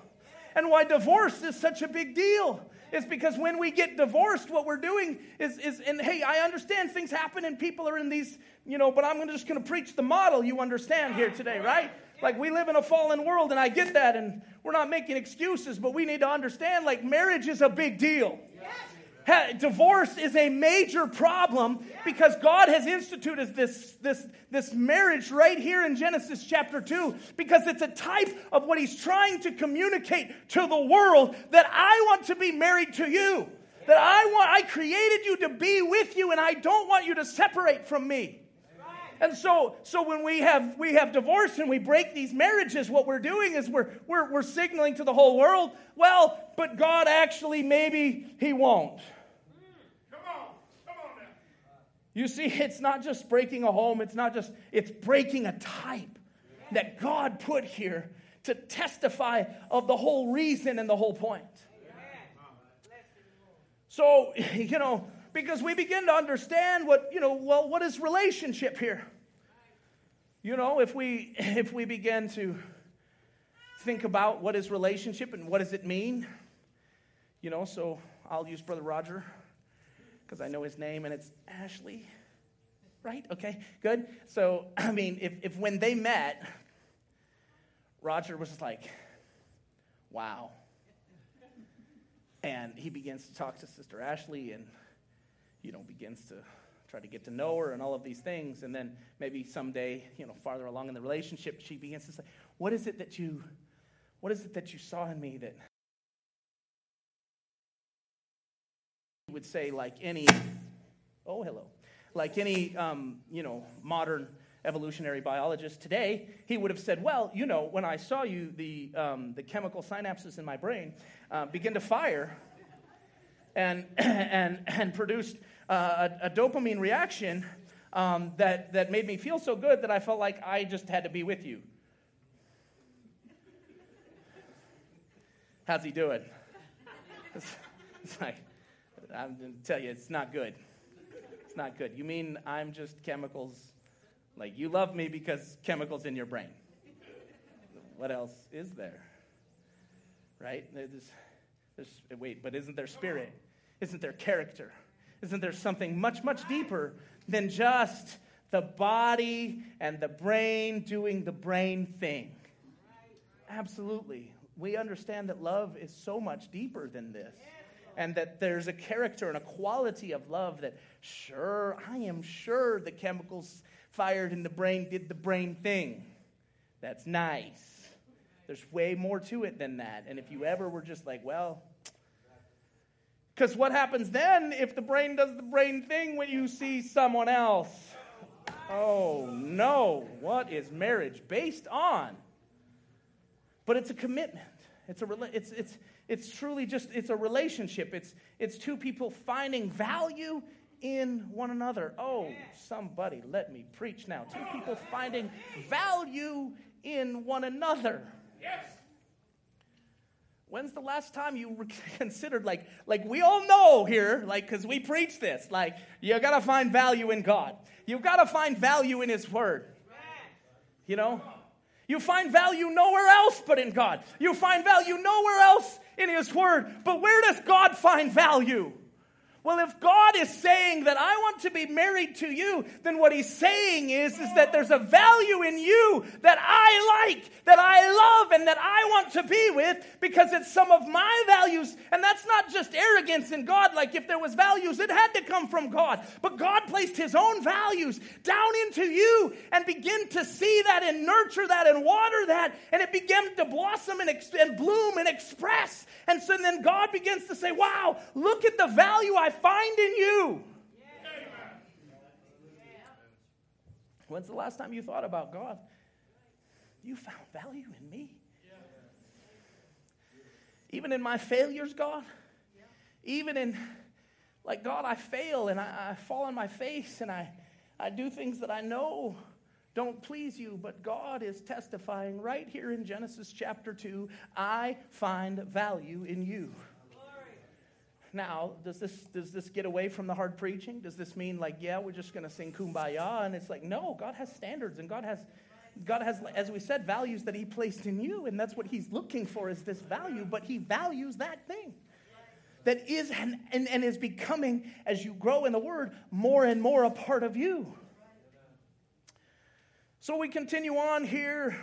and why divorce is such a big deal. Is because when we get divorced, what we're doing is, is and hey, I understand things happen and people are in these, you know, but I'm just going to preach the model you understand here today, right? Like we live in a fallen world and I get that and we're not making excuses, but we need to understand like marriage is a big deal. Divorce is a major problem because God has instituted this, this, this marriage right here in Genesis chapter 2 because it's a type of what He's trying to communicate to the world that I want to be married to you. That I want, I created you to be with you and I don't want you to separate from me. And so, so when we have we have divorce and we break these marriages, what we're doing is we're, we're, we're signaling to the whole world, well, but God actually maybe He won't. You see, it's not just breaking a home, it's not just, it's breaking a type that God put here to testify of the whole reason and the whole point. So, you know, because we begin to understand what, you know, well, what is relationship here? You know, if we if we begin to think about what is relationship and what does it mean, you know, so I'll use Brother Roger because I know his name and it's Ashley. Right? Okay, good. So, I mean, if, if when they met, Roger was just like, wow. And he begins to talk to Sister Ashley and, you know, begins to try to get to know her and all of these things. And then maybe someday, you know, farther along in the relationship, she begins to say, What is it that you, what is it that you saw in me that would say, like any, oh, hello, like any, um, you know, modern evolutionary biologist today, he would have said, well, you know, when I saw you, the, um, the chemical synapses in my brain uh, begin to fire and, and, and produced uh, a, a, dopamine reaction um, that, that made me feel so good that I felt like I just had to be with you. How's he doing? It's, it's like, I'm going to tell you, it's not good. It's not good. You mean I'm just chemicals? Like, you love me because chemicals in your brain. What else is there? Right? There's, there's, wait, but isn't there spirit? Isn't there character? Isn't there something much, much deeper than just the body and the brain doing the brain thing? Absolutely. We understand that love is so much deeper than this and that there's a character and a quality of love that, sure, I am sure the chemicals fired in the brain did the brain thing. That's nice. There's way more to it than that. And if you ever were just like, well, because what happens then if the brain does the brain thing when you see someone else? Oh no, what is marriage based on? But it's a commitment. It's a it's it's it's truly just it's a relationship. It's it's two people finding value in one another. Oh, somebody let me preach now. Two people finding value in one another. Yes. When's the last time you considered, like, like we all know here, like, because we preach this, like, you got to find value in God. You've got to find value in His Word. You know? You find value nowhere else but in God. You find value nowhere else in His Word. But where does God find value? Well, if God is saying that I want to be married to you, then what he's saying is, is that there's a value in you that I like, that I love, and that I want to be with because it's some of my values. And that's not just arrogance in God. Like if there was values, it had to come from God. But God placed his own values down into you and begin to see that and nurture that and water that. And it began to blossom and, ex- and bloom and express. And so then God begins to say, wow, look at the value I find in you. When's the last time you thought about God? You found value in me. Even in my failures, God. Even in, like, God, I fail and I, I fall on my face and I, I do things that I know don't please you, but God is testifying right here in Genesis chapter 2 I find value in you. Now, does this, does this get away from the hard preaching? Does this mean, like, yeah, we're just going to sing kumbaya? And it's like, no, God has standards and God has, God has, as we said, values that He placed in you. And that's what He's looking for is this value, but He values that thing that is and, and, and is becoming, as you grow in the Word, more and more a part of you. So we continue on here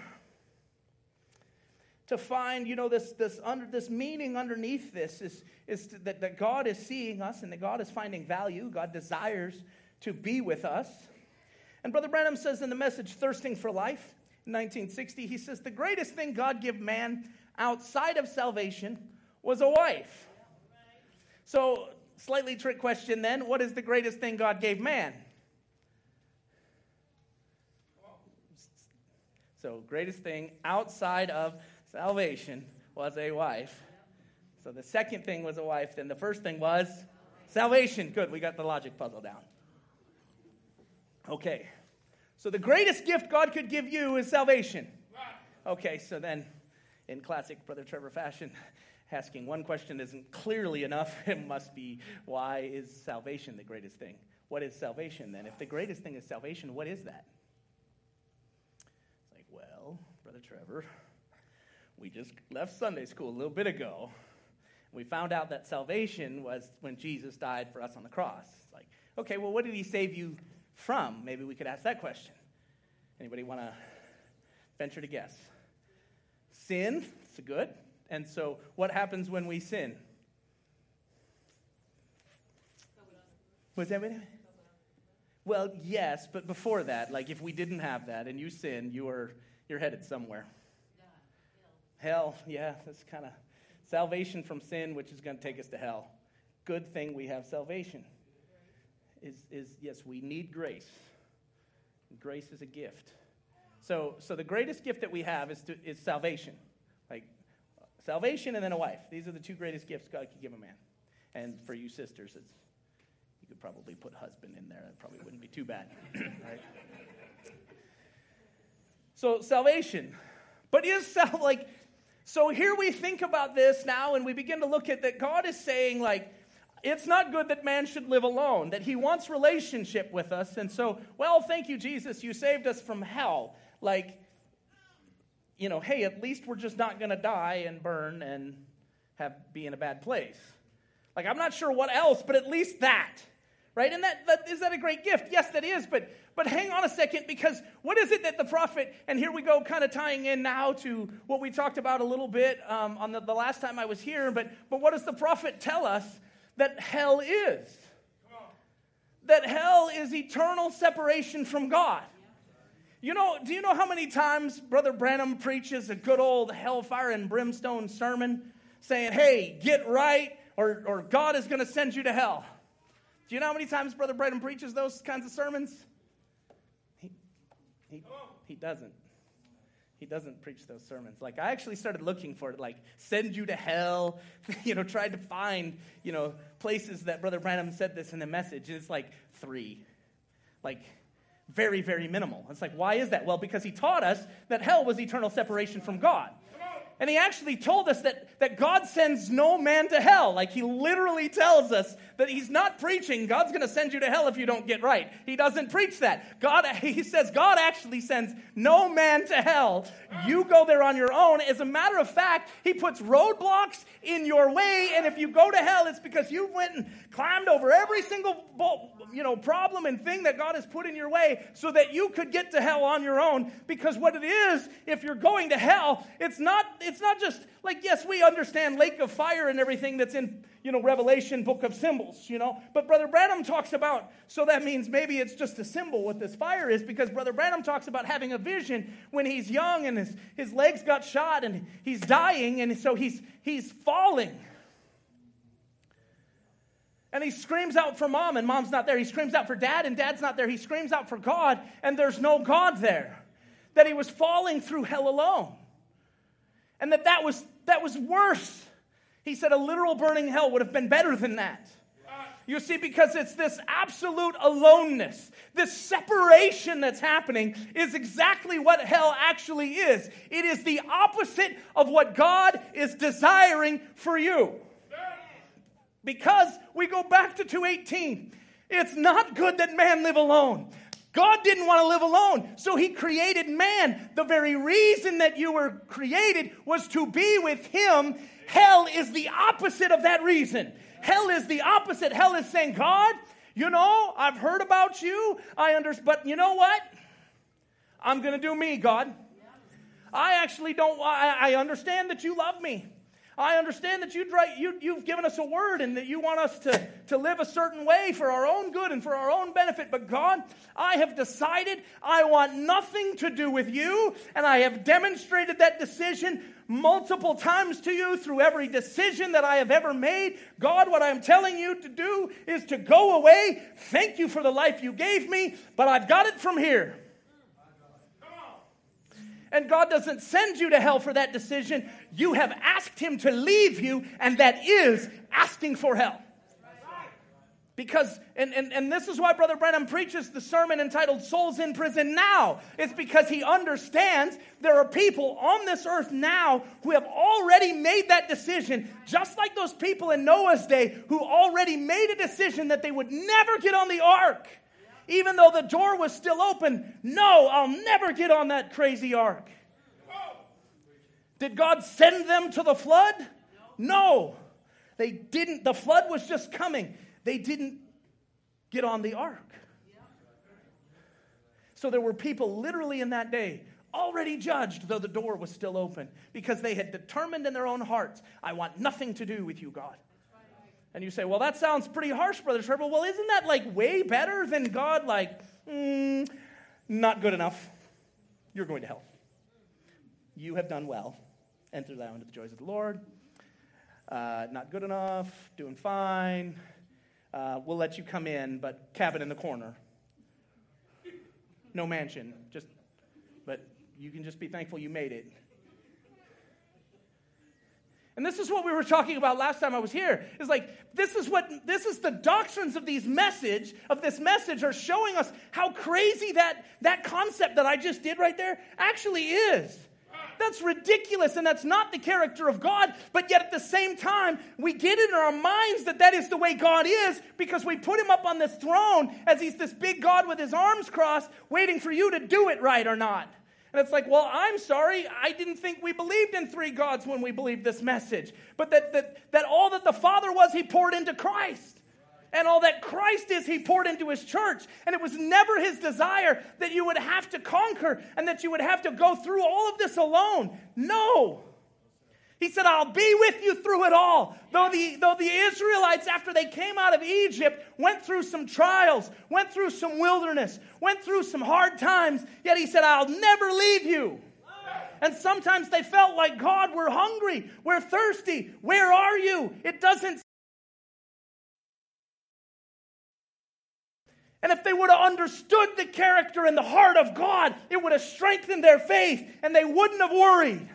to find, you know, this, this, under, this meaning underneath this is, is that, that God is seeing us and that God is finding value. God desires to be with us. And Brother Branham says in the message, Thirsting for Life, in 1960, he says, The greatest thing God gave man outside of salvation was a wife. So, slightly trick question then what is the greatest thing God gave man? So, greatest thing outside of salvation was a wife. So, the second thing was a wife. Then the first thing was salvation. Good, we got the logic puzzle down. Okay, so the greatest gift God could give you is salvation. Okay, so then in classic Brother Trevor fashion, asking one question isn't clearly enough. It must be why is salvation the greatest thing? What is salvation then? If the greatest thing is salvation, what is that? It's like, well, Brother Trevor, we just left Sunday school a little bit ago. We found out that salvation was when Jesus died for us on the cross. It's like, okay, well, what did he save you from? Maybe we could ask that question. Anybody want to venture to guess? Sin, it's good. And so, what happens when we sin? Was that Well, yes, but before that, like if we didn't have that and you sin, you were you're headed somewhere. Hell. yeah, that's kind of salvation from sin, which is going to take us to hell. Good thing we have salvation. Is, is yes, we need grace. Grace is a gift. So, so the greatest gift that we have is, to, is salvation. Like salvation and then a wife. These are the two greatest gifts God could give a man. And for you sisters, it's, you could probably put husband in there. It probably wouldn't be too bad. right? So salvation. But is like so here we think about this now and we begin to look at that God is saying like it's not good that man should live alone, that he wants relationship with us. And so, well, thank you, Jesus, you saved us from hell. Like, you know, hey, at least we're just not going to die and burn and have be in a bad place. Like, I'm not sure what else, but at least that right? And that, that is that a great gift? Yes, that is. But but hang on a second, because what is it that the prophet? And here we go, kind of tying in now to what we talked about a little bit um, on the, the last time I was here. But but what does the prophet tell us that hell is? That hell is eternal separation from God. You know, do you know how many times Brother Branham preaches a good old hellfire and brimstone sermon saying, hey, get right, or, or God is going to send you to hell? Do you know how many times Brother Branham preaches those kinds of sermons? He, he, doesn't. He doesn't preach those sermons. Like, I actually started looking for it, like, send you to hell, you know, tried to find, you know, places that Brother Branham said this in the message, and it's like three. Like, very, very minimal. It's like, why is that? Well, because he taught us that hell was eternal separation from God. And he actually told us that, that God sends no man to hell. Like he literally tells us that he's not preaching, God's going to send you to hell if you don't get right. He doesn't preach that. God, he says, God actually sends no man to hell. You go there on your own. As a matter of fact, he puts roadblocks in your way. And if you go to hell, it's because you went and climbed over every single you know, problem and thing that God has put in your way so that you could get to hell on your own. Because what it is, if you're going to hell, it's not it's not just like, yes, we understand lake of fire and everything that's in, you know, Revelation book of symbols, you know. But Brother Branham talks about, so that means maybe it's just a symbol what this fire is, because Brother Branham talks about having a vision when he's young and his, his legs got shot and he's dying, and so he's he's falling. And he screams out for mom, and mom's not there. He screams out for dad, and dad's not there. He screams out for God, and there's no God there. That he was falling through hell alone and that that was, that was worse. He said a literal burning hell would have been better than that. You see, because it's this absolute aloneness, this separation that's happening is exactly what hell actually is. It is the opposite of what God is desiring for you. Because we go back to 218. It's not good that man live alone. God didn't want to live alone, so He created man. The very reason that you were created was to be with Him. Hell is the opposite of that reason. Hell is the opposite. Hell is saying, God, you know, I've heard about you. I understand, but you know what? I'm going to do me, God. I actually don't, I, I understand that you love me. I understand that write, you, you've given us a word and that you want us to, to live a certain way for our own good and for our own benefit. But God, I have decided I want nothing to do with you, and I have demonstrated that decision multiple times to you through every decision that I have ever made. God, what I'm telling you to do is to go away. Thank you for the life you gave me, but I've got it from here. And God doesn't send you to hell for that decision. You have asked Him to leave you, and that is asking for hell. Because, and, and, and this is why Brother Branham preaches the sermon entitled Souls in Prison Now. It's because he understands there are people on this earth now who have already made that decision, just like those people in Noah's day who already made a decision that they would never get on the ark even though the door was still open. No, I'll never get on that crazy ark. Did God send them to the flood? No. They didn't. The flood was just coming. They didn't get on the ark. So there were people literally in that day already judged, though the door was still open, because they had determined in their own hearts, I want nothing to do with you, God. And you say, well, that sounds pretty harsh, Brother Trevor. Well, isn't that like way better than God, like, mm, not good enough? You're going to hell. You have done well. Enter thou into the joys of the Lord. Uh, not good enough, doing fine. Uh, we'll let you come in, but cabin in the corner. No mansion, just, but you can just be thankful you made it. And this is what we were talking about last time I was here. Is like this is what this is the doctrines of these message of this message are showing us how crazy that that concept that I just did right there actually is. That's ridiculous and that's not the character of God, but yet at the same time, we get in our minds that that is the way God is because we put him up on this throne as he's this big God with his arms crossed, waiting for you to do it right or not. And it's like, well, I'm sorry, I didn't think we believed in three gods when we believed this message. But that, that, that all that the Father was, He poured into Christ. And all that Christ is, He poured into His church. And it was never His desire that you would have to conquer and that you would have to go through all of this alone. No. He said, I'll be with you through it all. Though the, though the Israelites, after they came out of Egypt, went through some trials, went through some wilderness, went through some hard times, yet he said, I'll never leave you. And sometimes they felt like, God, we're hungry, we're thirsty, where are you? It doesn't. And if they would have understood the character and the heart of God, it would have strengthened their faith and they wouldn't have worried.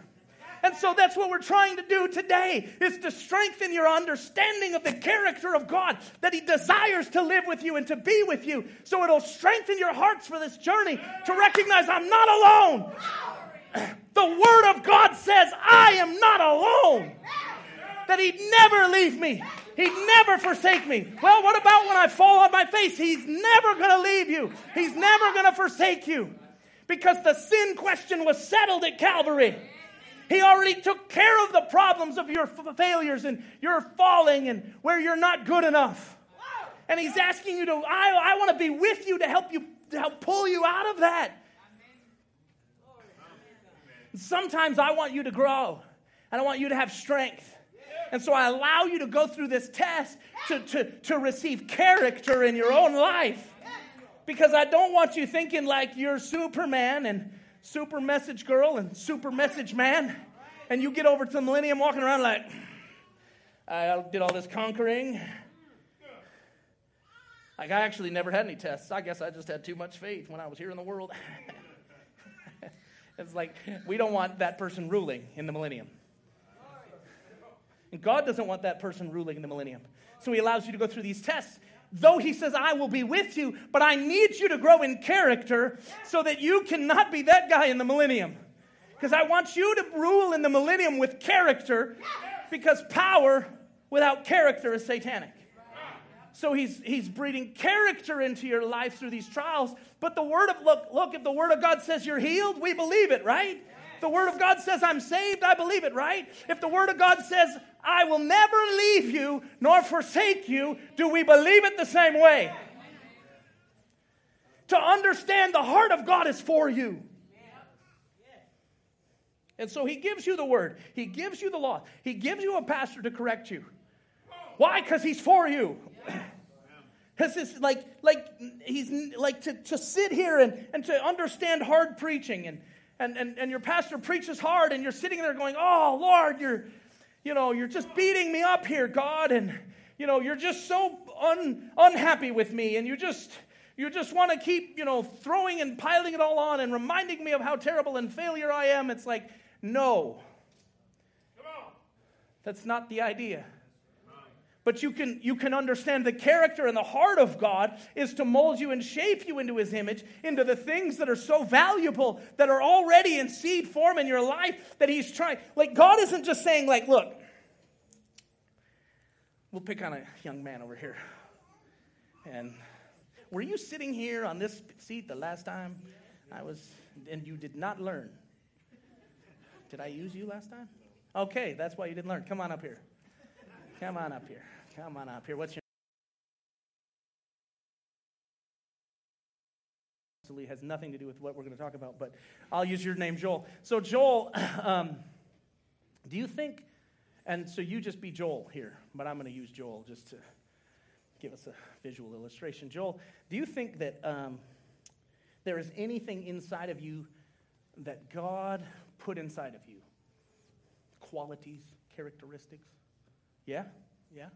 And so that's what we're trying to do today is to strengthen your understanding of the character of God that he desires to live with you and to be with you. So it'll strengthen your hearts for this journey to recognize I'm not alone. The word of God says I am not alone. That he'd never leave me. He'd never forsake me. Well, what about when I fall on my face? He's never going to leave you. He's never going to forsake you. Because the sin question was settled at Calvary. He already took care of the problems of your f- failures and your falling and where you're not good enough. And he's asking you to, I, I want to be with you to help you, to help pull you out of that. Sometimes I want you to grow and I want you to have strength. And so I allow you to go through this test to, to, to receive character in your own life. Because I don't want you thinking like you're Superman and super message girl and super message man. And you get over to the millennium walking around like, I did all this conquering. Like, I actually never had any tests. I guess I just had too much faith when I was here in the world. it's like, we don't want that person ruling in the millennium. And God doesn't want that person ruling in the millennium. So He allows you to go through these tests. Though He says, I will be with you, but I need you to grow in character so that you cannot be that guy in the millennium. Because I want you to rule in the millennium with character, because power without character is satanic. So he's, he's breeding character into your life through these trials. But the word of, look, look, if the word of God says you're healed, we believe it, right? the word of God says I'm saved, I believe it, right? If the word of God says I will never leave you nor forsake you, do we believe it the same way? To understand the heart of God is for you. And so he gives you the word, he gives you the law, he gives you a pastor to correct you. Why? Because he's for you. Because it's like, like he's like to, to sit here and, and to understand hard preaching and, and, and, and your pastor preaches hard and you're sitting there going, Oh Lord, you're you know, you're just beating me up here, God, and you know, you're just so un, unhappy with me, and you just you just want to keep, you know, throwing and piling it all on and reminding me of how terrible and failure I am. It's like, no. That's not the idea. But you can, you can understand the character and the heart of God is to mold you and shape you into His image, into the things that are so valuable, that are already in seed form in your life, that He's trying. Like, God isn't just saying, like, look, we'll pick on a young man over here. And were you sitting here on this seat the last time I was, and you did not learn? Did I use you last time? Okay, that's why you didn't learn. Come on up here. Come on up here. Come on up here. What's your absolutely has nothing to do with what we're going to talk about, but I'll use your name, Joel. So, Joel, um, do you think, and so you just be Joel here, but I'm going to use Joel just to give us a visual illustration. Joel, do you think that um, there is anything inside of you that God put inside of you? Qualities, characteristics? Yeah? Yeah?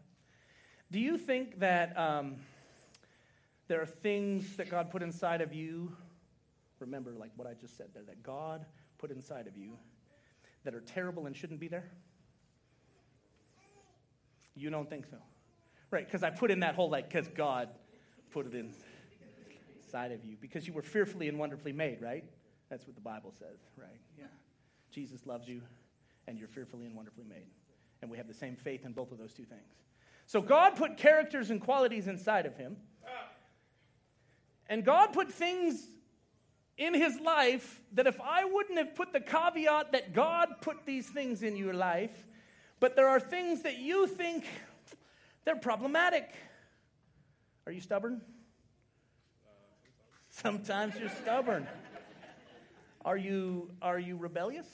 Do you think that um, there are things that God put inside of you? Remember, like what I just said there, that God put inside of you that are terrible and shouldn't be there? You don't think so? Right, because I put in that whole, like, because God put it inside of you. Because you were fearfully and wonderfully made, right? That's what the Bible says, right? Yeah. Jesus loves you, and you're fearfully and wonderfully made. And we have the same faith in both of those two things. So God put characters and qualities inside of him. And God put things in his life that if I wouldn't have put the caveat that God put these things in your life, but there are things that you think they're problematic. Are you stubborn? Sometimes you're stubborn. Are you, are you rebellious?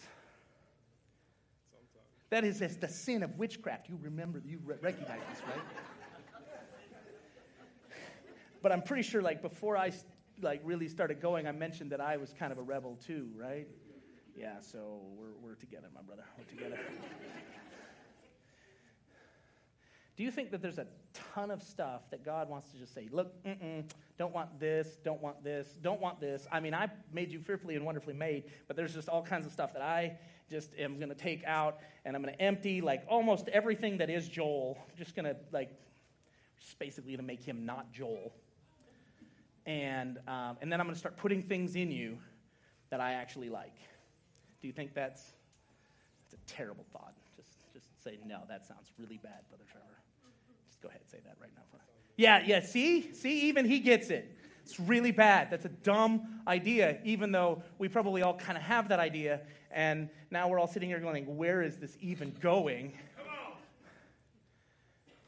That is the sin of witchcraft. You remember, you recognize this, right? but I'm pretty sure, like before I like really started going, I mentioned that I was kind of a rebel too, right? Yeah. So we're we're together, my brother. We're together. Do you think that there's a ton of stuff that God wants to just say, look, don't want this, don't want this, don't want this? I mean, I made you fearfully and wonderfully made, but there's just all kinds of stuff that I just am going to take out and I'm going to empty like almost everything that is Joel. Just going to like, just basically to make him not Joel. And, um, and then I'm going to start putting things in you that I actually like. Do you think that's, that's a terrible thought? Just, just say, no, that sounds really bad, Brother Trevor. Just go ahead and say that right now. Yeah, yeah, see? See, even he gets it. It's really bad. That's a dumb idea, even though we probably all kind of have that idea. And now we're all sitting here going, where is this even going?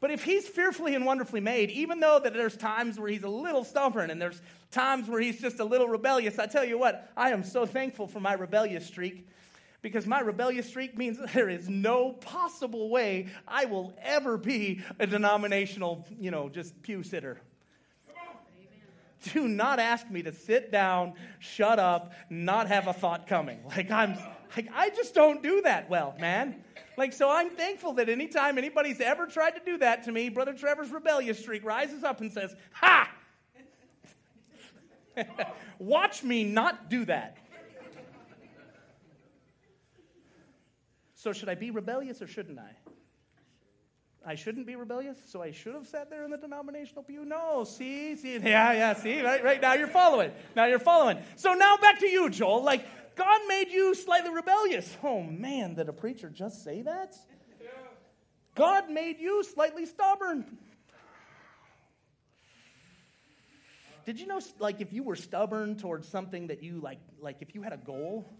But if he's fearfully and wonderfully made, even though that there's times where he's a little stubborn and there's times where he's just a little rebellious, I tell you what, I am so thankful for my rebellious streak because my rebellious streak means there is no possible way I will ever be a denominational, you know, just pew sitter. Do not ask me to sit down, shut up, not have a thought coming. Like I'm like I just don't do that well, man. Like, so I'm thankful that anytime anybody's ever tried to do that to me, Brother Trevor's rebellious streak rises up and says, Ha! Watch me not do that. So, should I be rebellious or shouldn't I? I shouldn't be rebellious, so I should have sat there in the denominational pew. No, see, see, yeah, yeah, see, right, right now you're following. Now you're following. So now back to you, Joel. Like God made you slightly rebellious. Oh man, did a preacher just say that? God made you slightly stubborn. Did you know, like, if you were stubborn towards something that you like, like if you had a goal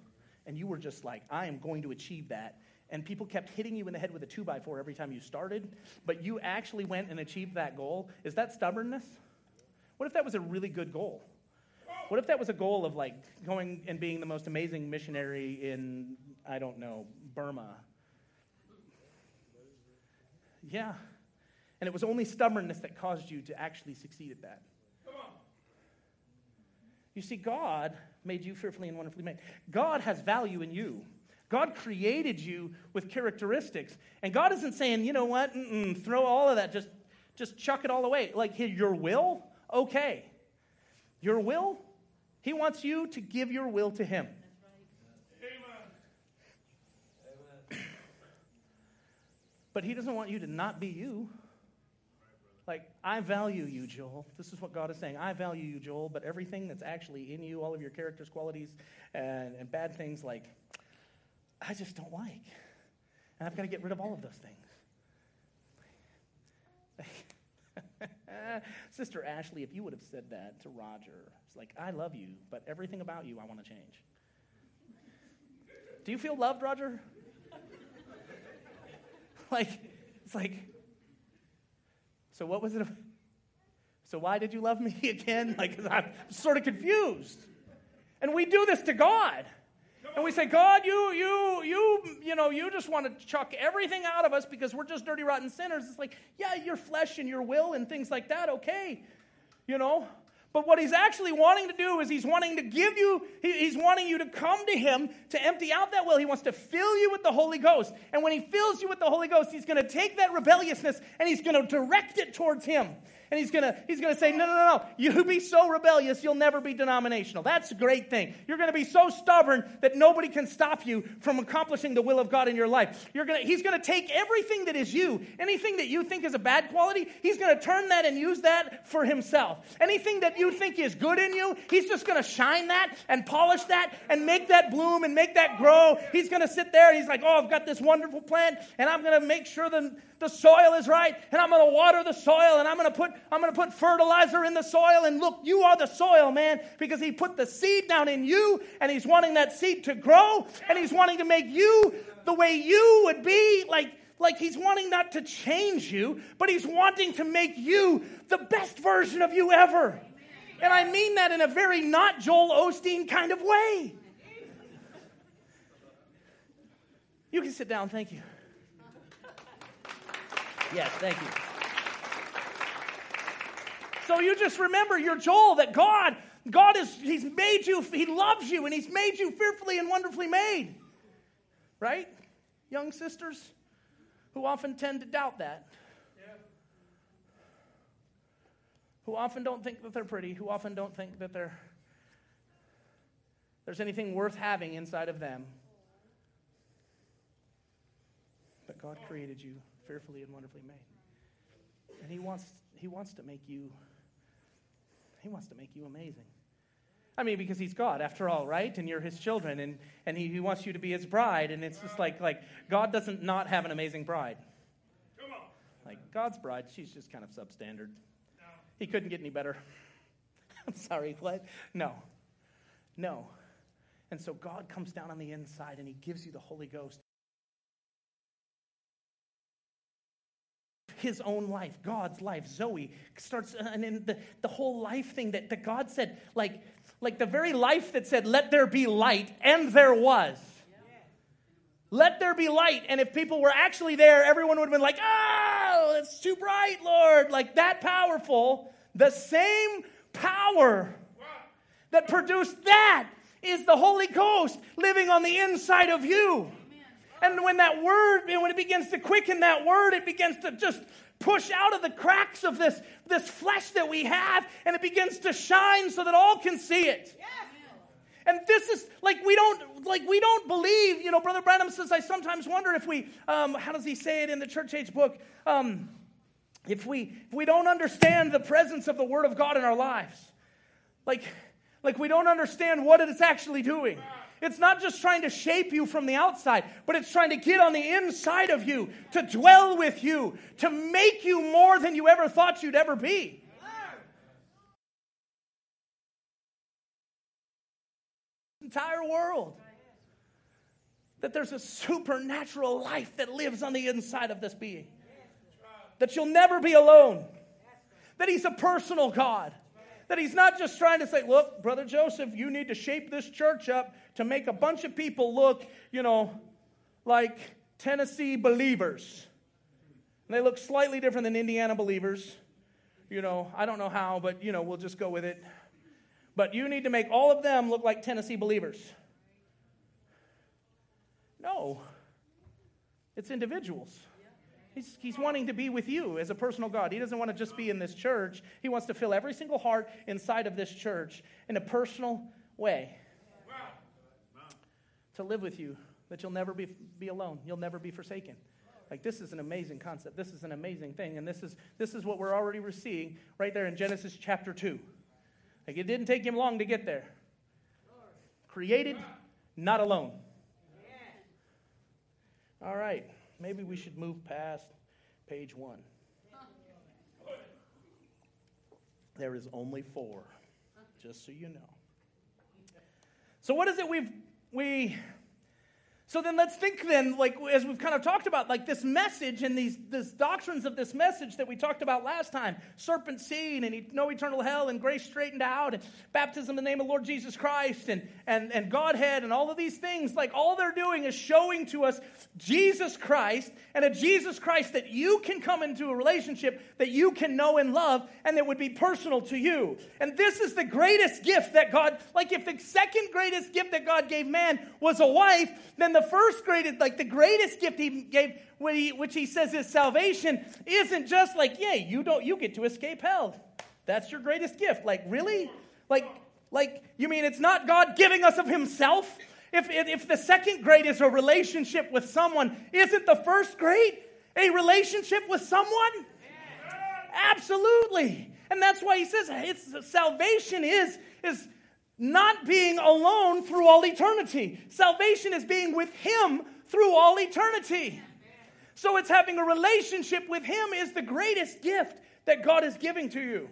and you were just like, I am going to achieve that, and people kept hitting you in the head with a two by four every time you started, but you actually went and achieved that goal, is that stubbornness? What if that was a really good goal? What if that was a goal of like going and being the most amazing missionary in, I don't know, Burma? Yeah. And it was only stubbornness that caused you to actually succeed at that. You see, God made you fearfully and wonderfully made. God has value in you. God created you with characteristics. And God isn't saying, you know what, Mm-mm, throw all of that, just, just chuck it all away. Like your will, okay. Your will, he wants you to give your will to Him. But He doesn't want you to not be you. Like, I value you, Joel. This is what God is saying. I value you, Joel, but everything that's actually in you, all of your characters, qualities, and, and bad things, like, I just don't like. And I've got to get rid of all of those things. Sister Ashley, if you would have said that to Roger, it's like, I love you, but everything about you I want to change. Do you feel loved, Roger? like, it's like, so what was it? So why did you love me again? Like, I'm sort of confused. And we do this to God. And we say, God, you, you, you, you know, you just want to chuck everything out of us because we're just dirty, rotten sinners. It's like, yeah, your flesh and your will and things like that, okay. You know, but what he's actually wanting to do is he's wanting to give you, he's wanting you to come to him to empty out that will. He wants to fill you with the Holy Ghost. And when he fills you with the Holy Ghost, he's going to take that rebelliousness and he's going to direct it towards him. And he's gonna, he's gonna say, no, no, no, no. You be so rebellious, you'll never be denominational. That's a great thing. You're gonna be so stubborn that nobody can stop you from accomplishing the will of God in your life. You're gonna, he's gonna take everything that is you, anything that you think is a bad quality, he's gonna turn that and use that for himself. Anything that you think is good in you, he's just gonna shine that and polish that and make that bloom and make that grow. He's gonna sit there and he's like, oh, I've got this wonderful plant and I'm gonna make sure the, the soil is right and I'm gonna water the soil and I'm gonna put I'm going to put fertilizer in the soil. And look, you are the soil, man, because He put the seed down in you and He's wanting that seed to grow and He's wanting to make you the way you would be. Like, like He's wanting not to change you, but He's wanting to make you the best version of you ever. And I mean that in a very not Joel Osteen kind of way. You can sit down. Thank you. Yes, thank you. So you just remember your Joel that God, God is, He's made you, He loves you, and He's made you fearfully and wonderfully made. Right? Young sisters who often tend to doubt that. Who often don't think that they're pretty, who often don't think that they're, there's anything worth having inside of them. But God created you fearfully and wonderfully made. And he wants, he wants to make you, he wants to make you amazing. I mean, because he's God, after all, right? And you're his children, and, and he, he wants you to be his bride. And it's just like, like God doesn't not have an amazing bride. Come on. Like God's bride, she's just kind of substandard. He couldn't get any better. I'm sorry, what? No. No. And so God comes down on the inside and he gives you the Holy Ghost. His own life, God's life, Zoe starts, uh, and then the, the whole life thing that, that God said, like, like the very life that said, let there be light, and there was. Let there be light. And if people were actually there, everyone would have been like, oh, it's too bright, Lord. Like that powerful. The same power that produced that is the Holy Ghost living on the inside of you. And when that word, when it begins to quicken that word, it begins to just push out of the cracks of this, this flesh that we have, and it begins to shine so that all can see it. And this is like we don't like we don't believe. You know, Brother Branham says I sometimes wonder if we um, how does he say it in the church age book? Um, if we if we don't understand the presence of the Word of God in our lives, like like we don't understand what it's actually doing. It's not just trying to shape you from the outside, but it's trying to get on the inside of you, to dwell with you, to make you more than you ever thought you'd ever be. Entire world. That there's a supernatural life that lives on the inside of this being. That you'll never be alone. That He's a personal God. That He's not just trying to say, look, Brother Joseph, you need to shape this church up to make a bunch of people look, you know, like Tennessee believers. And they look slightly different than Indiana believers. You know, I don't know how, but, you know, we'll just go with it. But you need to make all of them look like Tennessee believers. No, it's individuals. He's, he's wanting to be with you as a personal God. He doesn't want to just be in this church. He wants to fill every single heart inside of this church in a personal way. To live with you, that you'll never be, be alone. You'll never be forsaken. Like this is an amazing concept. This is an amazing thing. And this is this is what we're already seeing right there in Genesis chapter 2. Like it didn't take him long to get there. Created, not alone. All right. Maybe we should move past page one. There is only four, just so you know. So, what is it we've we so then let's think then, like as we've kind of talked about, like this message and these, these doctrines of this message that we talked about last time, serpent seed and no eternal hell and grace straightened out and baptism in the name of Lord Jesus Christ and, and, and Godhead and all of these things, like all they're doing is showing to us Jesus Christ and a Jesus Christ that you can come into a relationship that you can know and love and that would be personal to you. And this is the greatest gift that God, like if the second greatest gift that God gave man was a wife, then the first greatest, like the greatest gift he gave, which he says is salvation, isn't just like, yay, you don't, you get to escape hell. That's your greatest gift. Like, really? Like, like, you mean it's not God giving us of himself? If, if the second grade is a relationship with someone, isn't the first grade a relationship with someone? Absolutely. And that's why he says it's salvation is, is not being alone through all eternity. Salvation is being with Him through all eternity. So it's having a relationship with Him is the greatest gift that God is giving to you.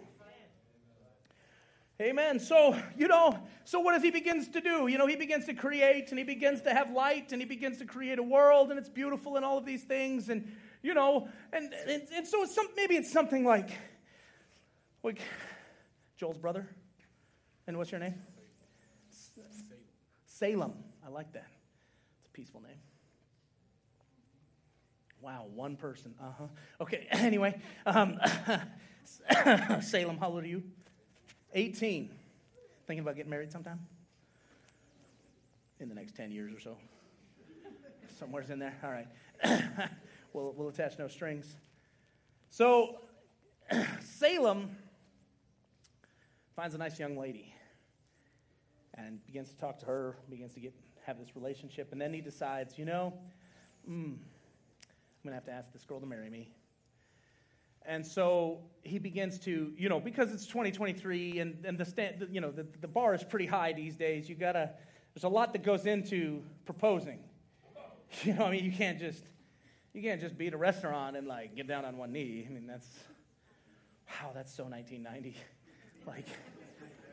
Amen. So, you know, so what does he begins to do? You know, he begins to create and he begins to have light and he begins to create a world and it's beautiful and all of these things. And, you know, and, and, and so some, maybe it's something like, like Joel's brother. And what's your name? Salem. I like that. It's a peaceful name. Wow, one person. Uh huh. Okay, anyway. Um, Salem, how old are you? 18. Thinking about getting married sometime? In the next 10 years or so. Somewhere's in there. All right. we'll, we'll attach no strings. So, Salem finds a nice young lady and begins to talk to her, begins to get have this relationship, and then he decides, you know, mm, I'm to have to ask this girl to marry me. And so he begins to, you know, because it's 2023 and, and the, stand, you know, the, the bar is pretty high these days, you got to, there's a lot that goes into proposing. You know, I mean, you can't just, you can't just be at a restaurant and like get down on one knee. I mean, that's, wow, that's so 1990. Like,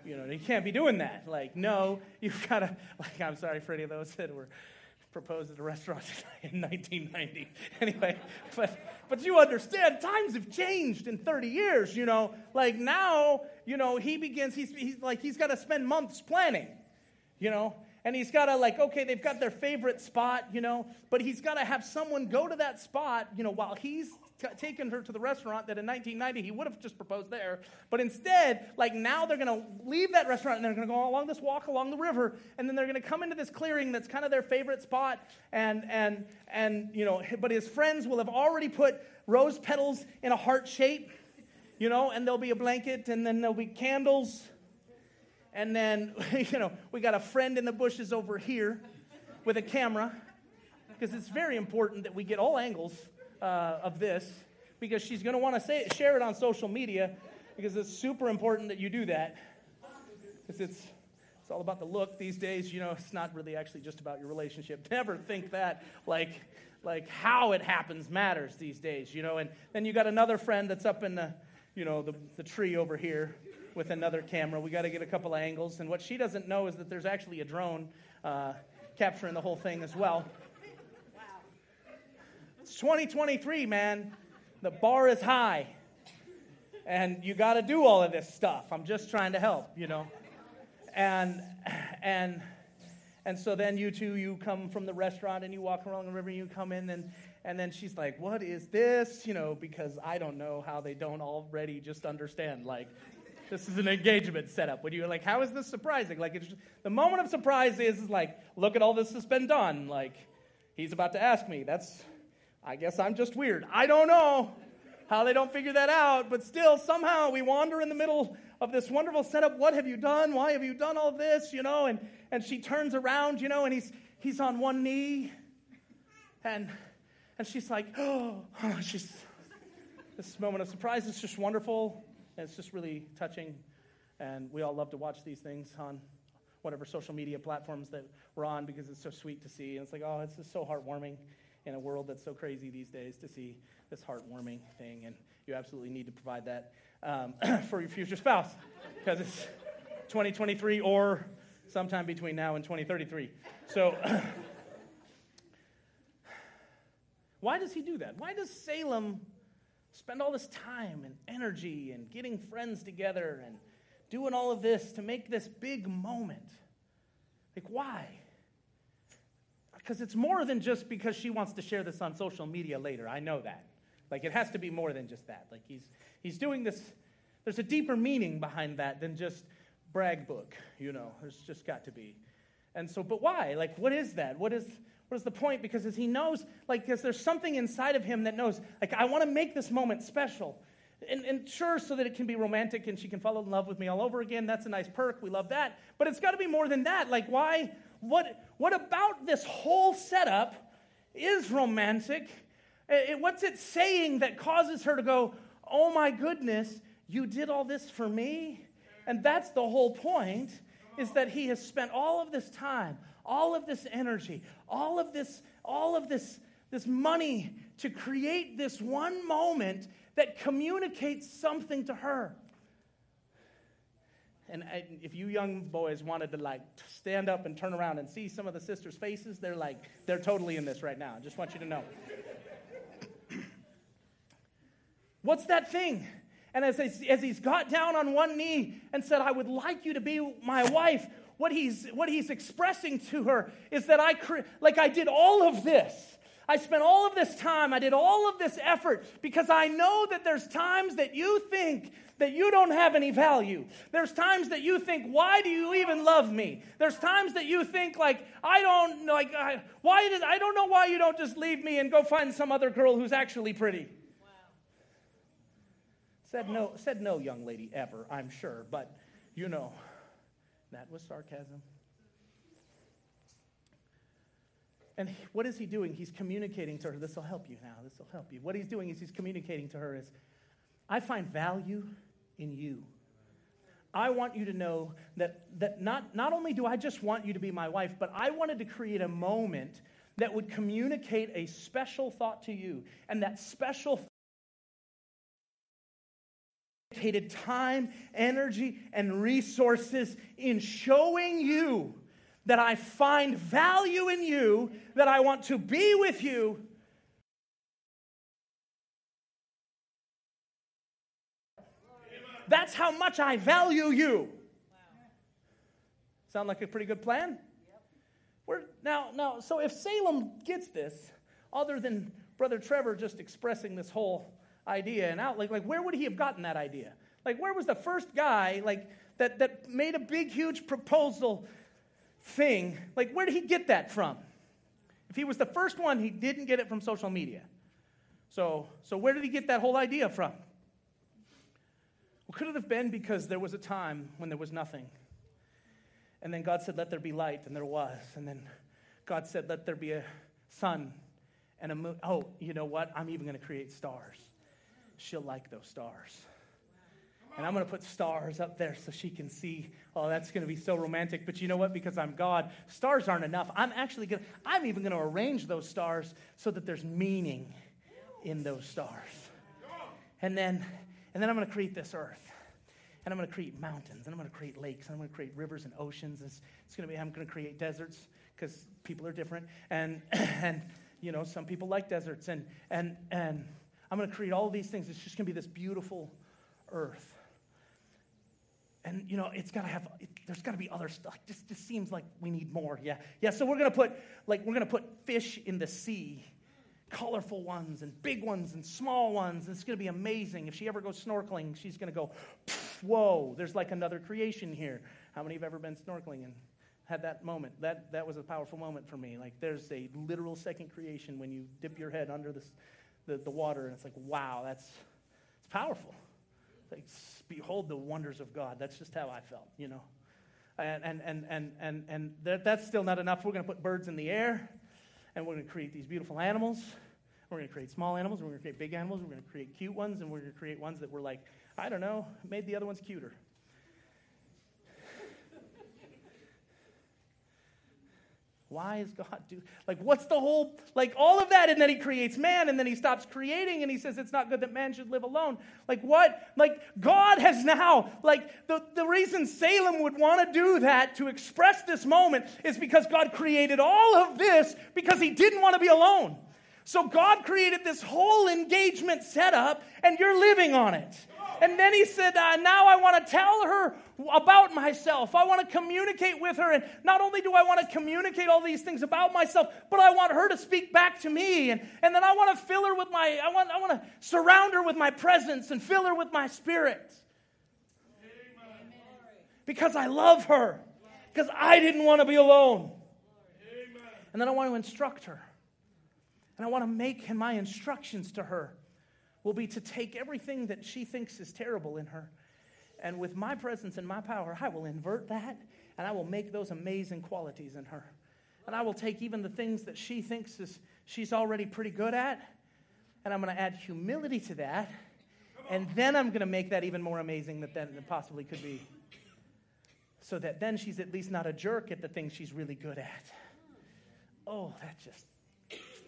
you know, you can't be doing that. Like, no, you've got to, like, I'm sorry for any of those that were proposed at a restaurant in 1990. Anyway, but but you understand times have changed in 30 years, you know. Like now, you know, he begins he's, he's like he's got to spend months planning. You know, and he's got to like okay they've got their favorite spot you know but he's got to have someone go to that spot you know while he's t- taken her to the restaurant that in 1990 he would have just proposed there but instead like now they're going to leave that restaurant and they're going to go along this walk along the river and then they're going to come into this clearing that's kind of their favorite spot and and and you know but his friends will have already put rose petals in a heart shape you know and there'll be a blanket and then there'll be candles and then, you know, we got a friend in the bushes over here with a camera because it's very important that we get all angles uh, of this because she's going to want to share it on social media because it's super important that you do that because it's, it's all about the look these days. You know, it's not really actually just about your relationship. Never think that like, like how it happens matters these days, you know. And then you got another friend that's up in the, you know, the, the tree over here with another camera. We got to get a couple of angles. And what she doesn't know is that there's actually a drone uh, capturing the whole thing as well. It's 2023, man. The bar is high. And you got to do all of this stuff. I'm just trying to help, you know. And and and so then you two, you come from the restaurant and you walk along the river and you come in and and then she's like, What is this? You know, because I don't know how they don't already just understand. Like, this is an engagement setup. When you're like, how is this surprising? Like, it's just, the moment of surprise is, is like, look at all this has been done. Like, he's about to ask me. That's, I guess I'm just weird. I don't know how they don't figure that out, but still, somehow we wander in the middle of this wonderful setup. What have you done? Why have you done all this? You know, and, and she turns around, you know, and he's, he's on one knee. And, and she's like, oh, she's, this moment of surprise is just wonderful. And it's just really touching. And we all love to watch these things on whatever social media platforms that we're on because it's so sweet to see. And it's like, oh, it's just so heartwarming in a world that's so crazy these days to see this heartwarming thing. And you absolutely need to provide that um, for your future spouse because it's 2023 or sometime between now and 2033. So, why does he do that? Why does Salem spend all this time and energy and getting friends together and doing all of this to make this big moment. Like, why? Because it's more than just because she wants to share this on social media later. I know that. Like, it has to be more than just that. Like, he's, he's doing this, there's a deeper meaning behind that than just brag book, you know. There's just got to be. And so, but why? Like, what is that? What is, what is the point? Because as he knows, like, because there's something inside of him that knows, like, I want to make this moment special. And, and, sure, so that it can be romantic and she can fall in love with me all over again. That's a nice perk. We love that. But it's got to be more than that. Like, why? What, what about this whole setup is romantic? It, what's it saying that causes her to go, oh my goodness, you did all this for me? And that's the whole point, is that he has spent all of this time, all of this energy, all of this, all of this, this money to create this one moment that communicates something to her. And if you young boys wanted to like stand up and turn around and see some of the sisters' faces, they're like, they're totally in this right now. I just want you to know. What's that thing? And as, as he's got down on one knee and said, I would like you to be my wife, what he's, what he's expressing to her is that I, cre- like I did all of this. I spent all of this time, I did all of this effort because I know that there's times that you think that you don't have any value. There's times that you think, why do you even love me? There's times that you think, like, I don't, like, I, why did, I don't know why you don't just leave me and go find some other girl who's actually pretty. Wow. Said no, said no, young lady, ever, I'm sure, but you know. That was sarcasm. And what is he doing? He's communicating to her. This will help you now. This will help you. What he's doing is he's communicating to her is, I find value in you. I want you to know that, that not, not only do I just want you to be my wife, but I wanted to create a moment that would communicate a special thought to you. And that special thought dedicated time, energy, and resources in showing you that I find value in you, that I want to be with you. That's how much I value you. Sound like a pretty good plan? We're, now, now, so if Salem gets this, other than Brother Trevor just expressing this whole idea and out, like, like where would he have gotten that idea? Like, where was the first guy like that, that made a big, huge proposal thing? Like, where did he get that from? If he was the first one, he didn't get it from social media. So, so where did he get that whole idea from? Well, could it have been because there was a time when there was nothing? And then God said, Let there be light, and there was. And then God said, Let there be a sun and a moon. Oh, you know what? I'm even going to create stars. She'll like those stars. And I'm going to put stars up there so she can see. Oh, that's going to be so romantic. But you know what? Because I'm God, stars aren't enough. I'm actually going to, I'm even going to arrange those stars so that there's meaning in those stars. And then, and then I'm going to create this earth. And I'm going to create mountains. And I'm going to create lakes. And I'm going to create rivers and oceans. It's, it's going to be, I'm going to create deserts because people are different. And, and, you know, some people like deserts. And, and, and I'm going to create all these things. It's just going to be this beautiful earth and you know it's got to have it, there's got to be other stuff just just seems like we need more yeah yeah so we're going to put like we're going to put fish in the sea colorful ones and big ones and small ones and it's going to be amazing if she ever goes snorkeling she's going to go whoa there's like another creation here how many have ever been snorkeling and had that moment that that was a powerful moment for me like there's a literal second creation when you dip your head under the, the water and it's like wow that's it's powerful like, behold the wonders of God. That's just how I felt, you know. And, and, and, and, and, and that, that's still not enough. We're going to put birds in the air, and we're going to create these beautiful animals. We're going to create small animals, we're going to create big animals. We're going to create cute ones, and we're going to create ones that were like, I don't know, made the other ones cuter. Why is God do like what's the whole like all of that and then he creates man and then he stops creating and he says it's not good that man should live alone. Like what? Like God has now like the, the reason Salem would want to do that to express this moment is because God created all of this because he didn't want to be alone. So God created this whole engagement setup and you're living on it. And then he said, uh, Now I want to tell her about myself. I want to communicate with her. And not only do I want to communicate all these things about myself, but I want her to speak back to me. And, and then I want to fill her with my, I want, I want to surround her with my presence and fill her with my spirit. Because I love her. Because I didn't want to be alone. And then I want to instruct her. And I want to make my instructions to her will be to take everything that she thinks is terrible in her, and with my presence and my power, I will invert that, and I will make those amazing qualities in her. And I will take even the things that she thinks is she's already pretty good at, and I'm going to add humility to that, and then I'm going to make that even more amazing than it possibly could be. So that then she's at least not a jerk at the things she's really good at. Oh, that just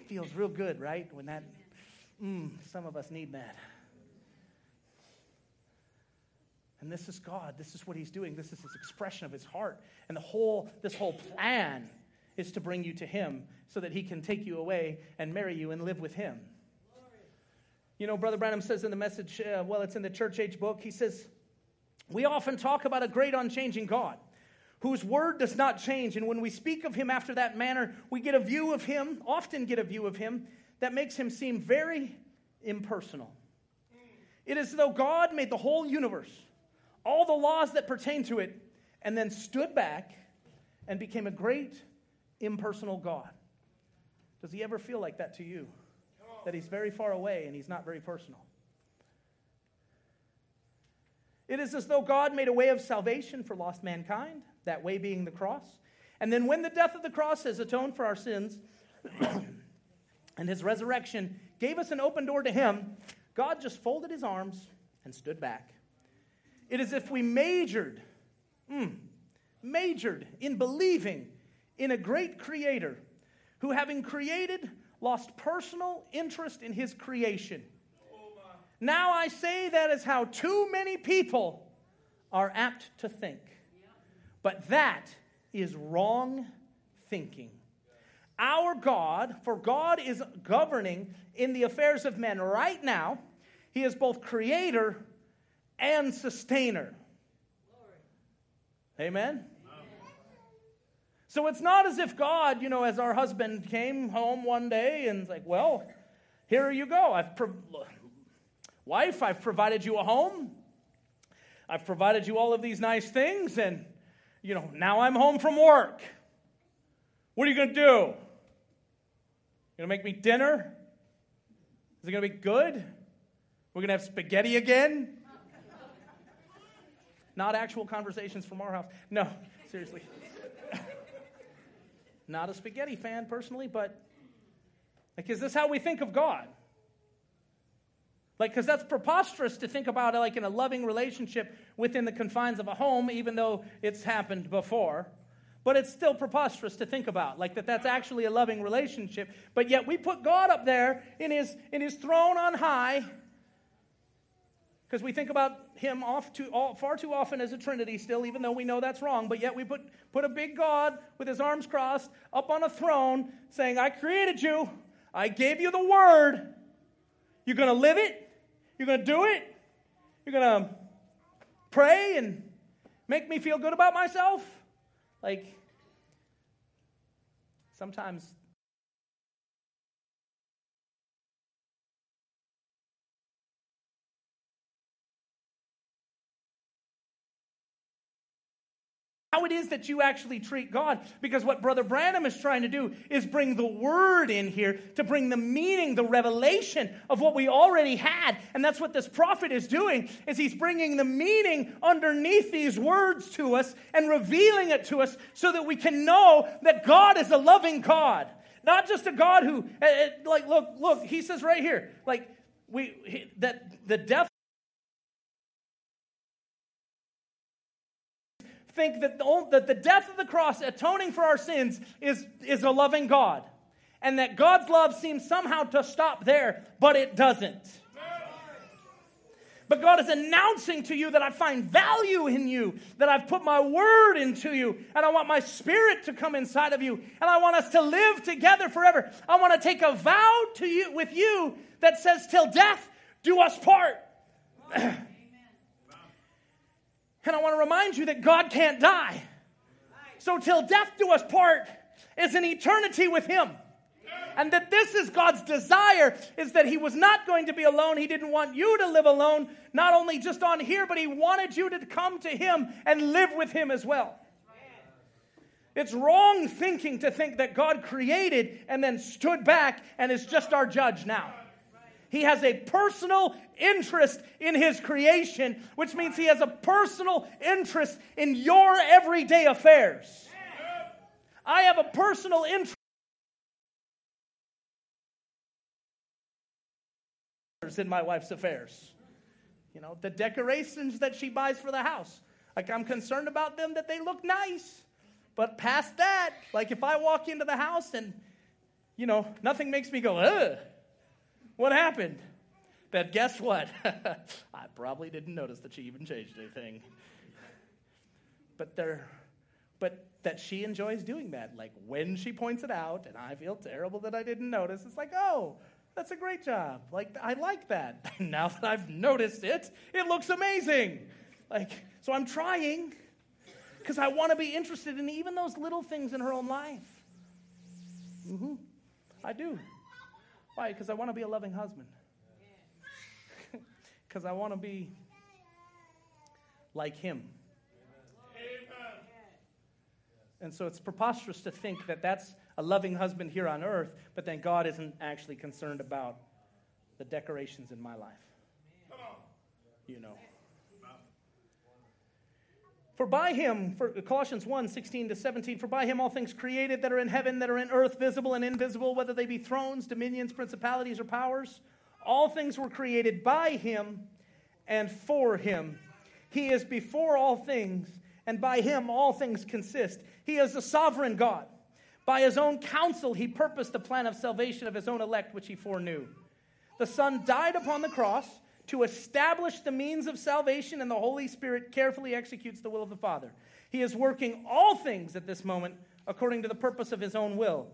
feels real good, right? When that Mm, some of us need that. And this is God. This is what He's doing. This is His expression of His heart. And the whole, this whole plan is to bring you to Him so that He can take you away and marry you and live with Him. You know, Brother Branham says in the message, uh, well, it's in the church age book, he says, We often talk about a great unchanging God whose word does not change. And when we speak of Him after that manner, we get a view of Him, often get a view of Him that makes him seem very impersonal. It is as though God made the whole universe, all the laws that pertain to it, and then stood back and became a great impersonal God. Does he ever feel like that to you? That he's very far away and he's not very personal. It is as though God made a way of salvation for lost mankind, that way being the cross. And then, when the death of the cross has atoned for our sins, and his resurrection gave us an open door to him, God just folded his arms and stood back. It is if we majored, mm, majored in believing in a great creator who, having created, lost personal interest in his creation. Now I say that is how too many people are apt to think. But that is wrong thinking. Our God, for God is governing in the affairs of men right now, He is both creator and sustainer. Amen? So it's not as if God, you know, as our husband came home one day and like, well, here you go. I've pro- wife, I've provided you a home. I've provided you all of these nice things, and you know, now I'm home from work. What are you going to do? To make me dinner? Is it to be good? We're to have spaghetti again? Not actual conversations from our house. No, seriously. Not a spaghetti fan personally, but like, is this how we think of God? Like, because that's preposterous to think about like in a loving relationship within the confines of a home, even though it's happened before. But it's still preposterous to think about, like that that's actually a loving relationship. But yet we put God up there in his, in his throne on high, because we think about him off too, all, far too often as a Trinity still, even though we know that's wrong. But yet we put, put a big God with his arms crossed up on a throne saying, I created you, I gave you the word. You're going to live it, you're going to do it? You're going to pray and make me feel good about myself? Like, sometimes how it is that you actually treat God. Because what Brother Branham is trying to do is bring the word in here to bring the meaning, the revelation of what we already had. And that's what this prophet is doing is he's bringing the meaning underneath these words to us and revealing it to us so that we can know that God is a loving God. Not just a God who eh, eh, like look look he says right here like we that the death think that the, that the death of the cross, atoning for our sins, is, is a loving God. And that God's love seems somehow to stop there, but it doesn't. But God is announcing to you that I find value in you, that I've put my word into you, and I want my spirit to come inside of you, and I want us to live together forever. I want to take a vow to you with you that says, Till death do us part. And I want to remind you that God can't die. So, till death do us part is an eternity with Him. And that this is God's desire is that He was not going to be alone. He didn't want you to live alone, not only just on here, but He wanted you to come to Him and live with Him as well. It's wrong thinking to think that God created and then stood back and is just our judge now. He has a personal interest in his creation, which means he has a personal interest in your everyday affairs. I have a personal interest in my wife's affairs. You know, the decorations that she buys for the house. Like, I'm concerned about them that they look nice. But past that, like if I walk into the house and, you know, nothing makes me go, ugh. What happened? But guess what? I probably didn't notice that she even changed anything. But there, but that she enjoys doing that. Like when she points it out, and I feel terrible that I didn't notice. It's like, oh, that's a great job. Like I like that. now that I've noticed it, it looks amazing. Like so, I'm trying because I want to be interested in even those little things in her own life. Mm-hmm. I do. Why? Because I want to be a loving husband. Because I want to be like him. And so it's preposterous to think that that's a loving husband here on earth, but then God isn't actually concerned about the decorations in my life. You know. For by him, for Colossians 1 16 to 17, for by him all things created that are in heaven, that are in earth, visible and invisible, whether they be thrones, dominions, principalities, or powers, all things were created by him and for him. He is before all things, and by him all things consist. He is the sovereign God. By his own counsel, he purposed the plan of salvation of his own elect, which he foreknew. The Son died upon the cross to establish the means of salvation, and the Holy Spirit carefully executes the will of the Father. He is working all things at this moment according to the purpose of his own will.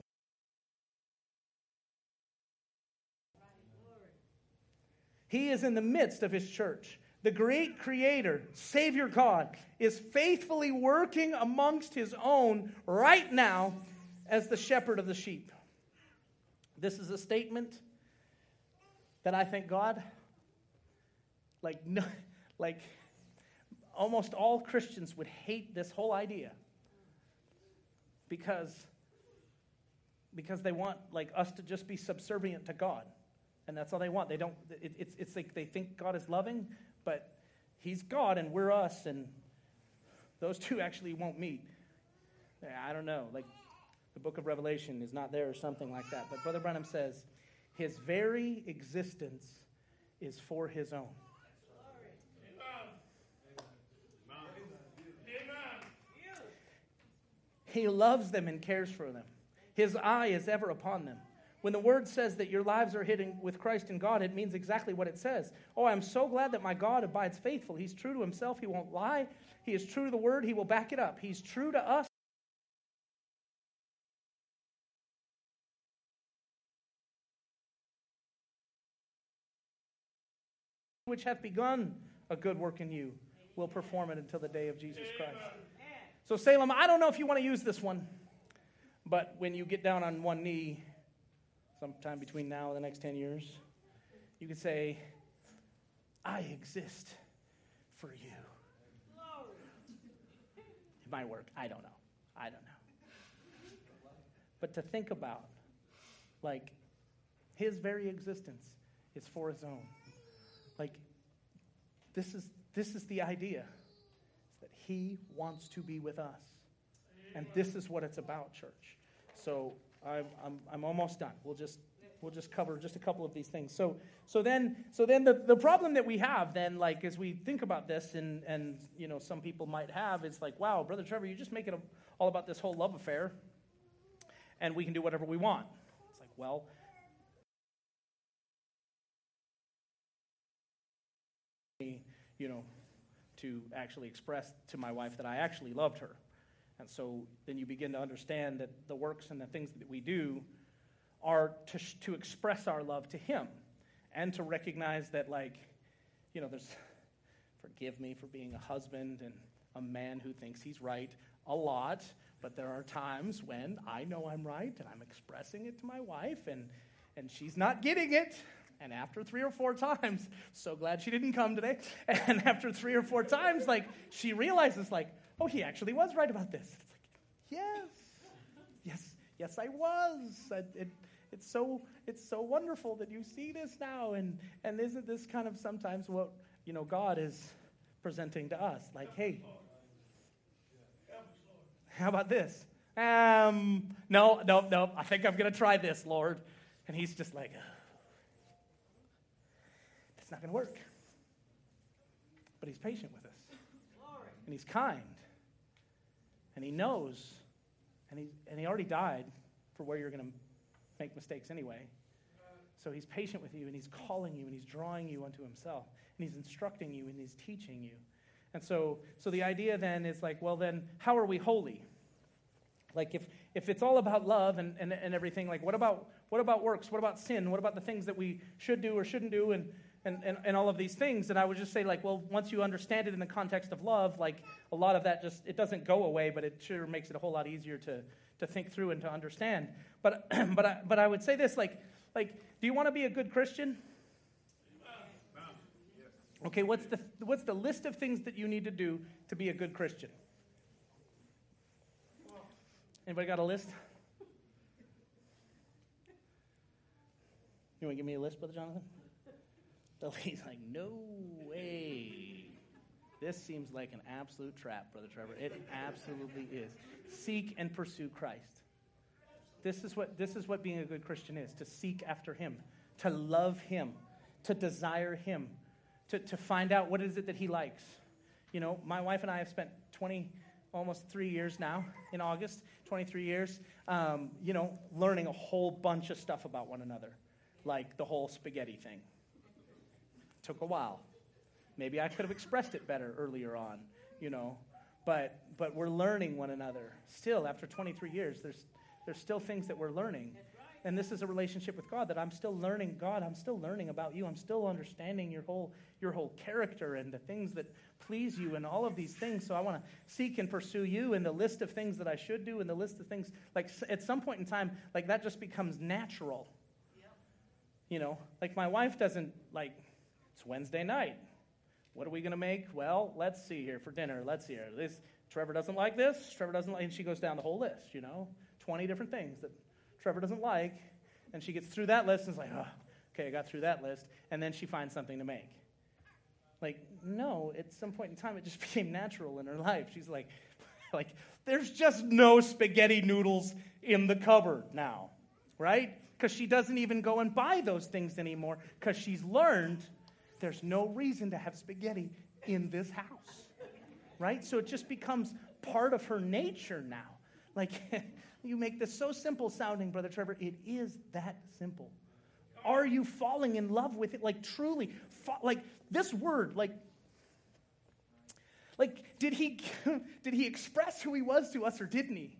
He is in the midst of his church. The great creator, Savior God, is faithfully working amongst his own right now as the shepherd of the sheep. This is a statement that I think God like, no, like almost all Christians would hate this whole idea because, because they want like us to just be subservient to God. And that's all they want. They don't, it, it's, it's like they think God is loving, but He's God and we're us, and those two actually won't meet. I don't know. Like the book of Revelation is not there or something like that. But Brother Branham says his very existence is for his own. He loves them and cares for them. His eye is ever upon them. When the word says that your lives are hidden with Christ in God, it means exactly what it says. Oh, I'm so glad that my God abides faithful. He's true to himself. He won't lie. He is true to the word. He will back it up. He's true to us. Which hath begun a good work in you will perform it until the day of Jesus Christ. So, Salem, I don't know if you want to use this one, but when you get down on one knee, sometime between now and the next 10 years, you could say, I exist for you. It might work. I don't know. I don't know. But to think about, like, his very existence is for his own. Like, this is, this is the idea. He wants to be with us. And this is what it's about, church. So I'm, I'm, I'm almost done. We'll just we'll just cover just a couple of these things. So so then so then the, the problem that we have then like as we think about this and and you know some people might have is like wow brother Trevor you just make it all about this whole love affair and we can do whatever we want. It's like well you know to actually express to my wife that I actually loved her. And so then you begin to understand that the works and the things that we do are to, to express our love to Him and to recognize that, like, you know, there's, forgive me for being a husband and a man who thinks he's right a lot, but there are times when I know I'm right and I'm expressing it to my wife and, and she's not getting it. And after three or four times, so glad she didn't come today. And after three or four times, like, she realizes, like, oh, he actually was right about this. It's like, yes, yes, yes, I was. It, it, it's so it's so wonderful that you see this now. And and isn't this kind of sometimes what you know God is presenting to us? Like, hey, how about this? Um, no, no, no. I think I'm gonna try this, Lord. And he's just like. It's not going to work. But he's patient with us. And he's kind. And he knows. And he, and he already died for where you're going to make mistakes anyway. So he's patient with you and he's calling you and he's drawing you unto himself. And he's instructing you and he's teaching you. And so, so the idea then is like, well, then, how are we holy? Like, if, if it's all about love and, and, and everything, like, what about, what about works? What about sin? What about the things that we should do or shouldn't do? And, and, and, and all of these things. And I would just say, like, well, once you understand it in the context of love, like, a lot of that just, it doesn't go away, but it sure makes it a whole lot easier to, to think through and to understand. But, but, I, but I would say this, like, like, do you want to be a good Christian? Okay, what's the, what's the list of things that you need to do to be a good Christian? Anybody got a list? You want to give me a list, Brother Jonathan? So he's like, no way. This seems like an absolute trap, Brother Trevor. It absolutely is. Seek and pursue Christ. This is what this is what being a good Christian is to seek after him, to love him, to desire him, to, to find out what is it that he likes. You know, my wife and I have spent 20, almost three years now in August, 23 years, um, you know, learning a whole bunch of stuff about one another, like the whole spaghetti thing. Took a while. Maybe I could have expressed it better earlier on, you know, but, but we're learning one another. Still, after 23 years, there's, there's still things that we're learning. And this is a relationship with God that I'm still learning. God, I'm still learning about you. I'm still understanding your whole, your whole character and the things that please you and all of these things. So I want to seek and pursue you and the list of things that I should do and the list of things. Like at some point in time, like that just becomes natural. You know, like my wife doesn't like, it's Wednesday night. What are we going to make? Well, let's see here for dinner. Let's see here. This Trevor doesn't like this. Trevor doesn't like, and she goes down the whole list. You know, twenty different things that Trevor doesn't like, and she gets through that list and is like, oh, okay, I got through that list, and then she finds something to make. Like, no, at some point in time, it just became natural in her life. She's like, like, there's just no spaghetti noodles in the cupboard now, right? Because she doesn't even go and buy those things anymore because she's learned there's no reason to have spaghetti in this house, right? So it just becomes part of her nature now. Like, you make this so simple sounding, Brother Trevor. It is that simple. Are you falling in love with it? Like, truly, like this word, like, like did he did he express who he was to us or didn't he?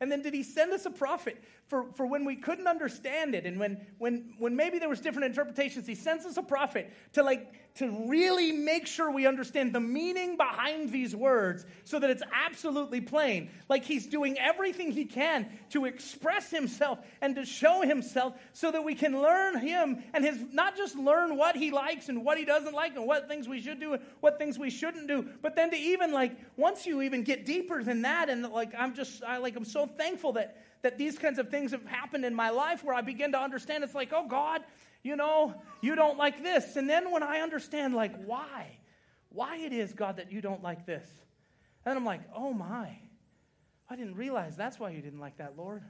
And then did he send us a prophet for, for when we couldn't understand it and when, when, when maybe there was different interpretations? He sends us a prophet to like to really make sure we understand the meaning behind these words so that it's absolutely plain. Like he's doing everything he can to express himself and to show himself so that we can learn him and his not just learn what he likes and what he doesn't like and what things we should do and what things we shouldn't do, but then to even like once you even get deeper than that and like I'm just I like I'm so thankful that that these kinds of things have happened in my life where I begin to understand it's like, oh God, you know, you don't like this. And then when I understand, like, why, why it is, God, that you don't like this, then I'm like, oh my, I didn't realize that's why you didn't like that, Lord.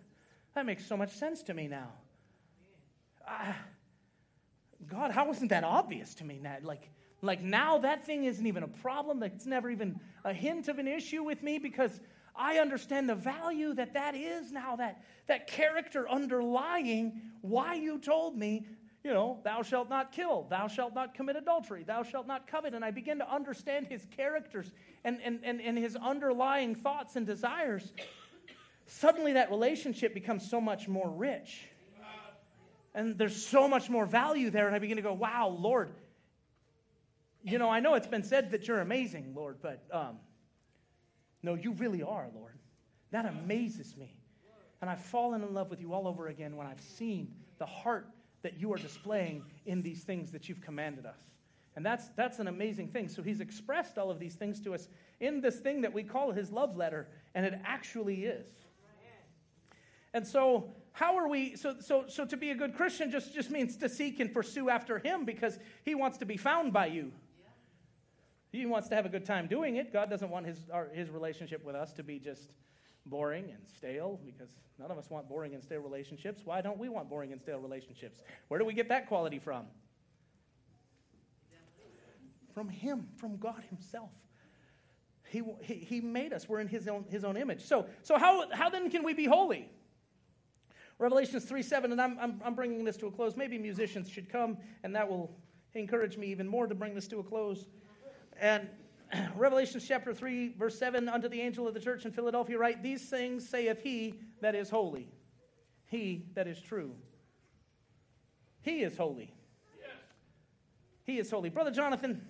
That makes so much sense to me now. God, how wasn't that obvious to me? Now? Like, like now that thing isn't even a problem. It's never even a hint of an issue with me because I understand the value that that is now, that, that character underlying why you told me you know, thou shalt not kill, thou shalt not commit adultery, thou shalt not covet. And I begin to understand his characters and, and, and, and his underlying thoughts and desires. Suddenly, that relationship becomes so much more rich. And there's so much more value there. And I begin to go, wow, Lord, you know, I know it's been said that you're amazing, Lord, but um, no, you really are, Lord. That amazes me. And I've fallen in love with you all over again when I've seen the heart that you are displaying in these things that you've commanded us. And that's, that's an amazing thing. So he's expressed all of these things to us in this thing that we call his love letter, and it actually is. And so, how are we? So, so, so to be a good Christian just, just means to seek and pursue after him because he wants to be found by you. He wants to have a good time doing it. God doesn't want his, our, his relationship with us to be just boring and stale because none of us want boring and stale relationships. Why don't we want boring and stale relationships? Where do we get that quality from? From Him, from God Himself. He, he, he made us. We're in his own, his own image. So, so how, how then can we be holy? Revelations 3 7, and I'm, I'm, I'm bringing this to a close. Maybe musicians should come, and that will encourage me even more to bring this to a close. And Revelation chapter 3, verse 7 Unto the angel of the church in Philadelphia, write, These things saith he that is holy, he that is true. He is holy. He is holy. Brother Jonathan,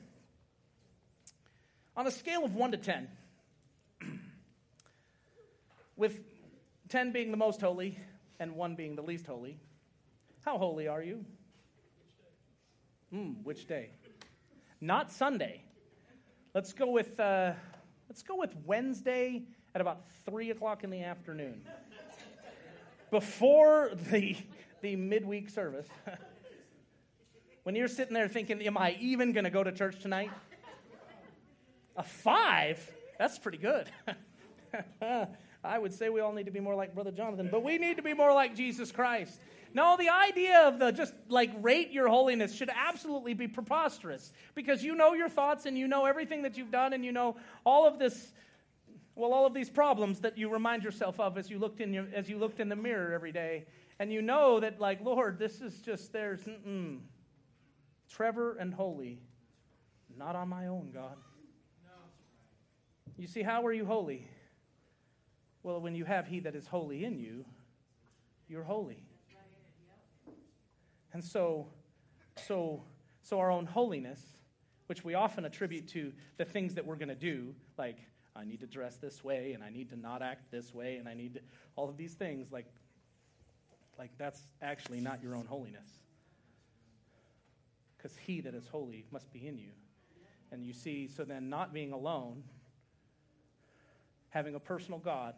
on a scale of 1 to 10, with 10 being the most holy and 1 being the least holy, how holy are you? Hmm, which day? Not Sunday. Let's go with uh, let's go with Wednesday at about three o'clock in the afternoon, before the the midweek service. when you're sitting there thinking, "Am I even going to go to church tonight?" A five? That's pretty good. I would say we all need to be more like Brother Jonathan, but we need to be more like Jesus Christ. No, the idea of the just like rate your holiness should absolutely be preposterous because you know your thoughts and you know everything that you've done and you know all of this well all of these problems that you remind yourself of as you looked in your, as you looked in the mirror every day and you know that like Lord this is just there's mm-mm. Trevor and holy not on my own God. You see how are you holy? Well, when you have he that is holy in you, you're holy. And so, so, so our own holiness, which we often attribute to the things that we're going to do, like I need to dress this way and I need to not act this way and I need to, all of these things, like, like that's actually not your own holiness. Because he that is holy must be in you. And you see, so then not being alone, having a personal God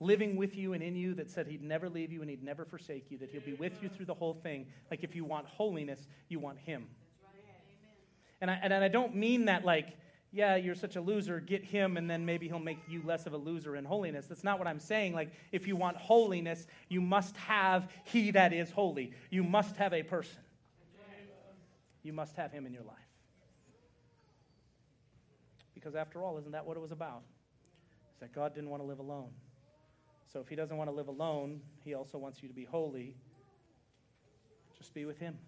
living with you and in you that said he'd never leave you and he'd never forsake you, that he'll be with you through the whole thing. Like if you want holiness, you want him. And I, and I don't mean that like, yeah, you're such a loser, get him, and then maybe he'll make you less of a loser in holiness. That's not what I'm saying. Like, if you want holiness, you must have he that is holy. You must have a person. You must have him in your life. Because after all, isn't that what it was about? Is that God didn't want to live alone. So if he doesn't want to live alone, he also wants you to be holy. Just be with him.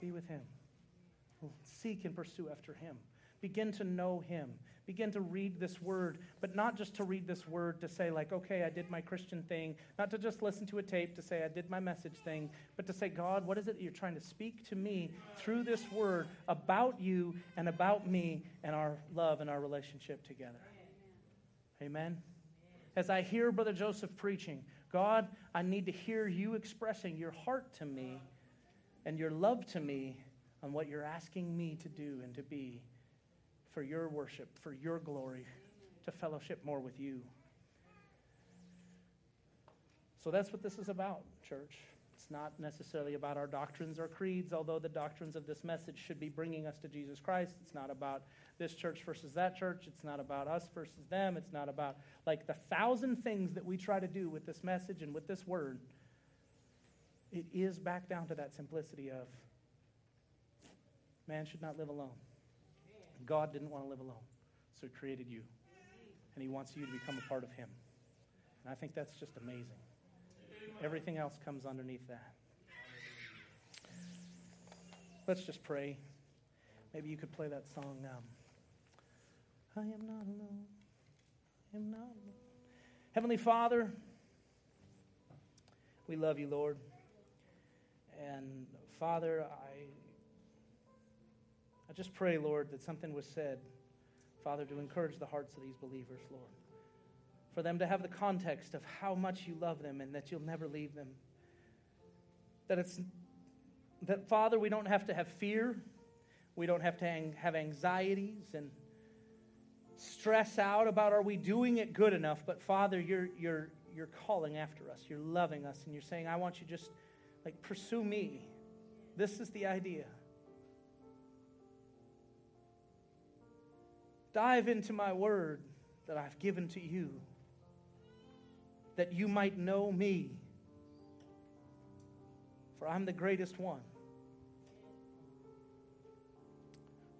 Be with him. Seek and pursue after him. Begin to know him. Begin to read this word, but not just to read this word to say, like, okay, I did my Christian thing. Not to just listen to a tape to say, I did my message thing, but to say, God, what is it you're trying to speak to me through this word about you and about me and our love and our relationship together? Amen as I hear Brother Joseph preaching, God, I need to hear you expressing your heart to me and your love to me on what you're asking me to do and to be for your worship, for your glory, to fellowship more with you. So that's what this is about, church. It's not necessarily about our doctrines or creeds, although the doctrines of this message should be bringing us to Jesus Christ. It's not about this church versus that church. It's not about us versus them. It's not about like the thousand things that we try to do with this message and with this word. It is back down to that simplicity of man should not live alone. God didn't want to live alone, so He created you. And He wants you to become a part of Him. And I think that's just amazing. Everything else comes underneath that. Let's just pray. Maybe you could play that song now. I am not alone. I am not alone. Heavenly Father, we love you, Lord. And Father, I, I just pray, Lord, that something was said, Father, to encourage the hearts of these believers, Lord. For them to have the context of how much you love them and that you'll never leave them. That it's that, Father, we don't have to have fear. We don't have to have anxieties and stress out about are we doing it good enough, but Father, you're, you're, you're calling after us. You're loving us, and you're saying, I want you just like pursue me. This is the idea. Dive into my word that I've given to you, that you might know me. For I'm the greatest one.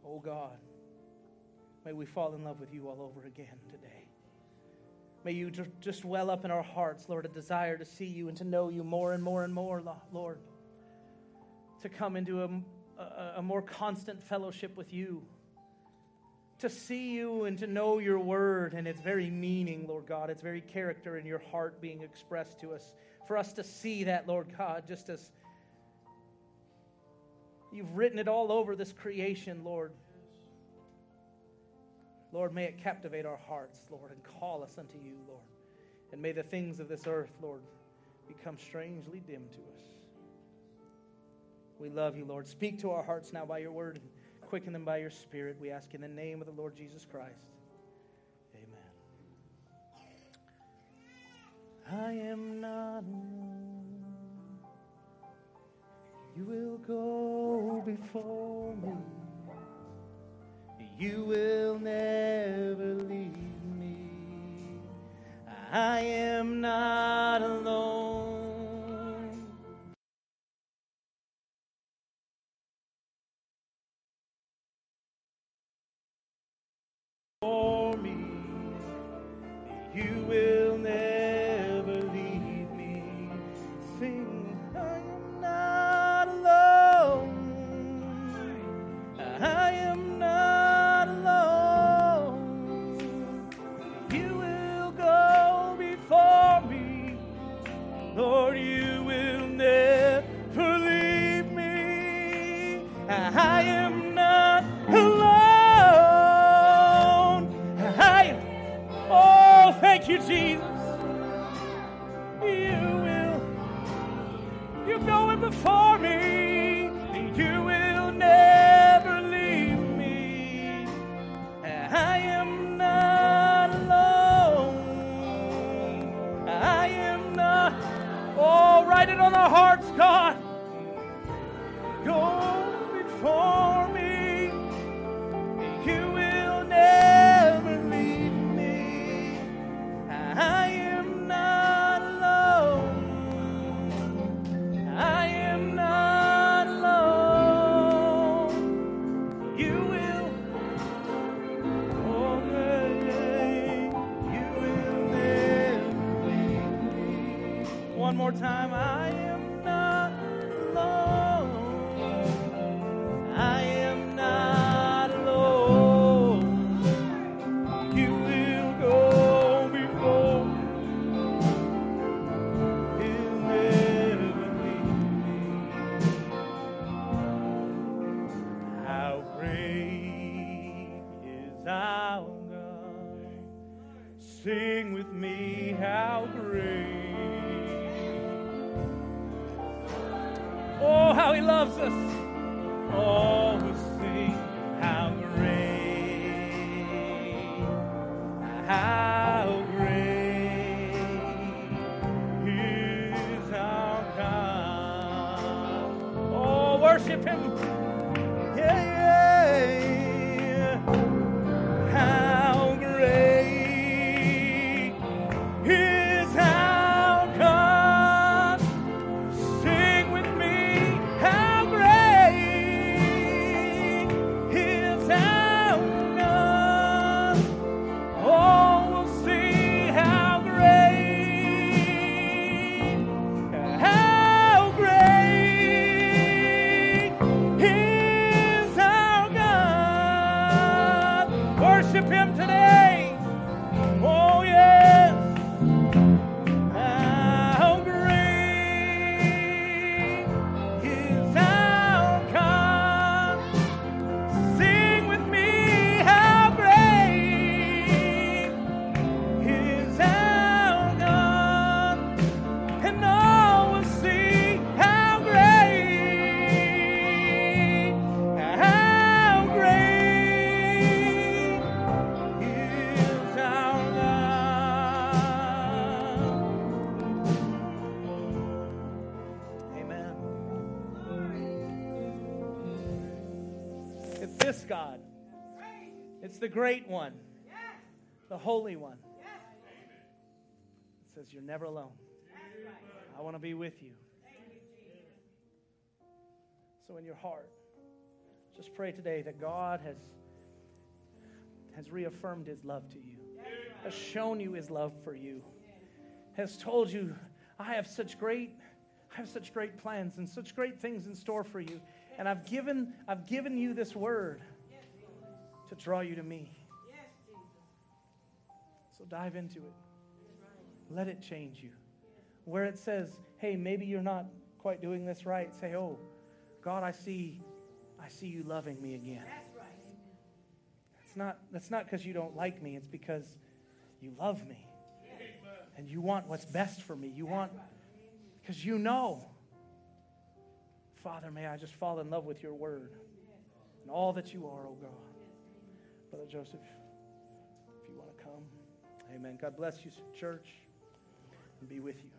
Oh God. May we fall in love with you all over again today. May you just well up in our hearts, Lord, a desire to see you and to know you more and more and more, Lord. To come into a, a, a more constant fellowship with you. To see you and to know your word and its very meaning, Lord God, its very character in your heart being expressed to us. For us to see that, Lord God, just as you've written it all over this creation, Lord. Lord, may it captivate our hearts, Lord, and call us unto you, Lord. And may the things of this earth, Lord, become strangely dim to us. We love you, Lord. Speak to our hearts now by your word quicken them by your spirit. We ask in the name of the Lord Jesus Christ. Amen. I am not alone. You will go before me. you will never leave me. I am not alone. For me, you will Jesus. The great one, the holy one. It says, You're never alone. I want to be with you. So, in your heart, just pray today that God has, has reaffirmed his love to you, has shown you his love for you, has told you, I have such great. I have such great plans and such great things in store for you. And I've given, I've given you this word to draw you to me. So dive into it. Let it change you. Where it says, hey, maybe you're not quite doing this right, say, oh, God, I see, I see you loving me again. It's not, that's not because you don't like me, it's because you love me. And you want what's best for me. You want, because you know. Father, may I just fall in love with your word and all that you are, oh God. Brother Joseph, if you want to come. Amen. God bless you, church, and be with you.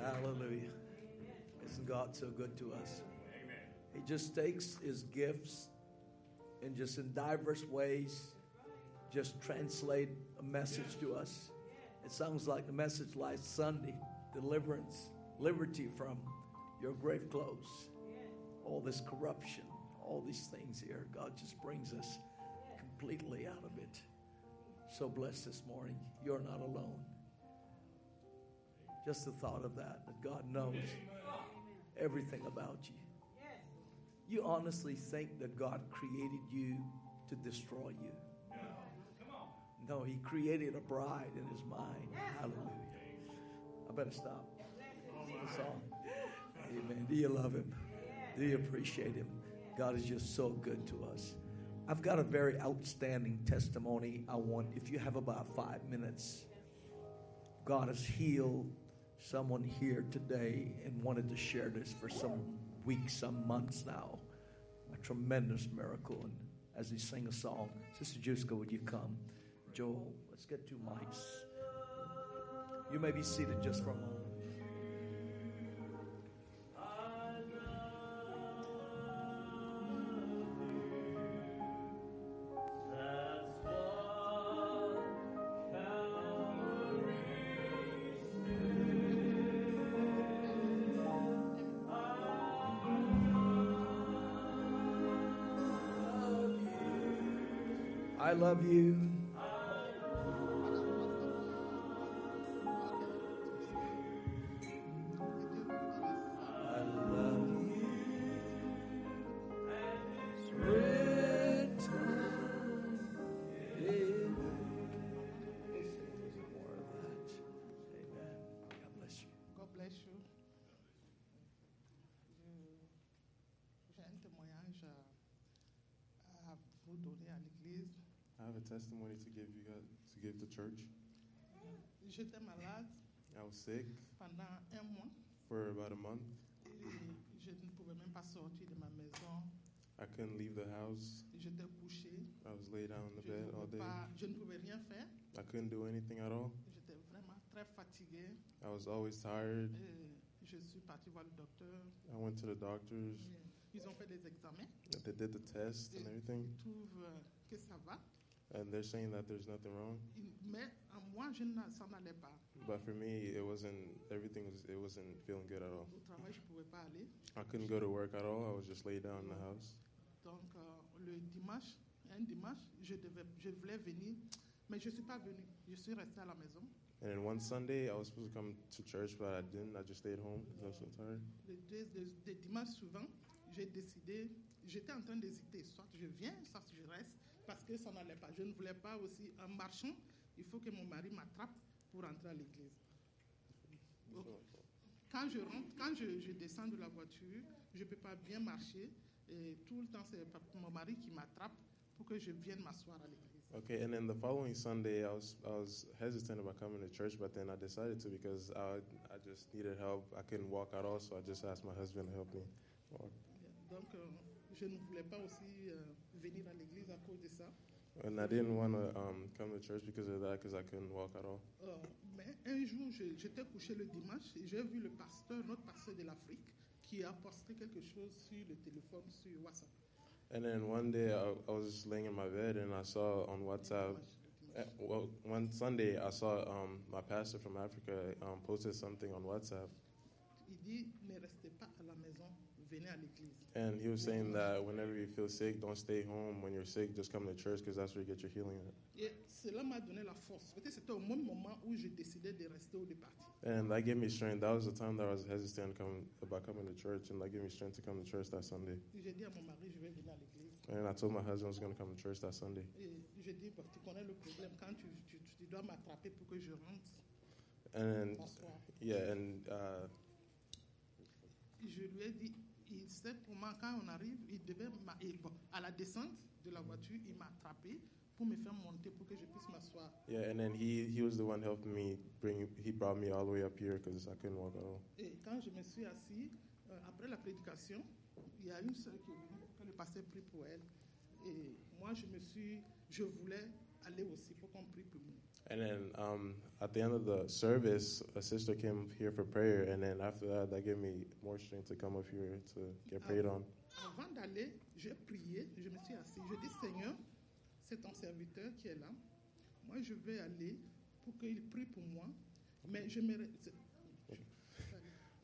Hallelujah. Isn't God so good to us? He just takes his gifts and just in diverse ways just translate a message to us. It sounds like the message last Sunday deliverance, liberty from your grave clothes, all this corruption, all these things here. God just brings us completely out of it. So blessed this morning. You're not alone. Just the thought of that, that God knows everything about you. You honestly think that God created you to destroy you? No, He created a bride in His mind. Hallelujah. I better stop. That's all. Amen. Do you love Him? Do you appreciate Him? God is just so good to us. I've got a very outstanding testimony. I want, if you have about five minutes, God has healed someone here today and wanted to share this for some weeks, some months now. A tremendous miracle. And as he sing a song, Sister Juska, would you come? Joel, let's get two mics. You may be seated just for a moment. I love you. Testimony to give you guys to give to church. J'étais malade I was sick pendant un mois for about a month. je ne pouvais même pas sortir de ma maison. I couldn't leave the house. J'étais couchée. I was laid down in the Je bed all day. pas- je ne pouvais rien faire. I couldn't do anything at all. J'étais vraiment très fatiguée. I was always tired. Eh, Et je suis partie voir le docteur. I went to the doctors. Eh, ils ont fait des examens. They did the test and everything, Ils trouvent euh, que ça va. And they're saying that there's nothing wrong. Mais en moi, je ne s'en allait pas. But for me, it wasn't. Everything was. It wasn't feeling good at all. Au travail, je pouvais pas aller. I couldn't go to work at all. I was just laid down in the house. Donc, euh, le dimanche, un dimanche, je, devais, je voulais venir, mais je suis pas venue. Je suis restée à la maison. And then one Sunday, I was supposed to come to church, but I didn't. I just stayed home because I was so tired. Les- les dimanches j'ai décidé, j'étais en train d'hésiter, soit je viens, soit je reste, parce que ça n'allait pas. Je ne voulais pas aussi, en marchant, il faut que mon mari m'attrape pour entrer à l'église. Donc, Quand je rentre, quand je, je descends de la voiture, je ne peux pas bien marcher. Et tout le temps, c'est mon mari qui m'attrape pour que je vienne m'asseoir à l'église. Okay, and then the following Sunday, I was I was hesitant about coming to church, but then I decided to because I I just needed help. I couldn't walk at all, so I just asked my husband to help me walk. Donc, euh, je ne voulais pas aussi euh, venir à l'église à cause de ça. And I didn't want to um, come to church because of that, because I couldn't walk at all. Euh, mais un jour, je- j'étais couché le dimanche et j'ai vu le pasteur, notre pasteur de l'Afrique, qui a posté quelque chose sur le téléphone, sur WhatsApp. And then one day, I, I was just laying in my bed, and I saw on WhatsApp. Le eh, dimanche. Well, one Sunday, I saw um, my pastor from Africa um, posted something on WhatsApp, Il dit ne restez and he was saying that whenever you feel sick, don't stay home. When you're sick, just come to church because that's where you get your healing. At. Et cela m'a donné la force. Peut-être c'était au même moment où j'ai décidé de rester ou de partir. And that gave me strength. That was the time that I was hesitant come, about coming to church, and that gave me strength to come to church that Sunday. Et J'ai dit à mon mari, je vais venir à l'église. And I told my husband I was going to come to church that Sunday. And yeah, and uh, Il sait comment, quand on arrive, il devait, bon, à la descente de la voiture, il m'a attrapé pour me faire monter pour que je puisse m'asseoir. yeah, and then he he was the one helping me bring. He brought me all the way up here because I couldn't walk at all. Et quand je me suis assis, euh, après la prédication, il y a une soeur qui est venue, que le pasteur prie pour elle. Et moi, je me suis, je voulais aller aussi pour qu'on prie pour moi. And then um, at the end of the service, a sister came here for prayer, and then after that, that gave me more strength to come up here to get prayed on. Avant d'aller, j'ai prié, je me suis assis. Je dis Seigneur, c'est ton serviteur qui est là. Moi, je vais aller pour qu'il prie pour moi. Mais je me.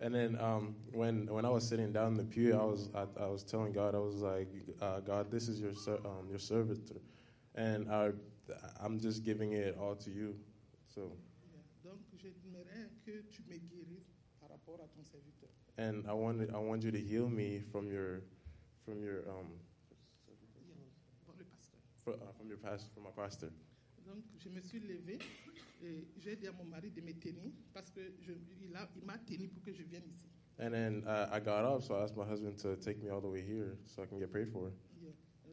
And then um, when when I was sitting down in the pew, I was I, I was telling God, I was like, uh, God, this is your ser- um, your servitor, and I I'm just giving it all to you. So Donc, j'aimerais que tu me guérisses par rapport à ton serviteur. and I want I want you to heal me from your from your um Bon, le pasteur. fr- uh, from your past from my pastor. Donc, je me suis levée et j'ai dit à mon mari de me tenir parce que je, il a- il m'a tenu pour que je vienne ici. And then uh, I got up, so I asked my husband to take me all the way here so I can get prayed for.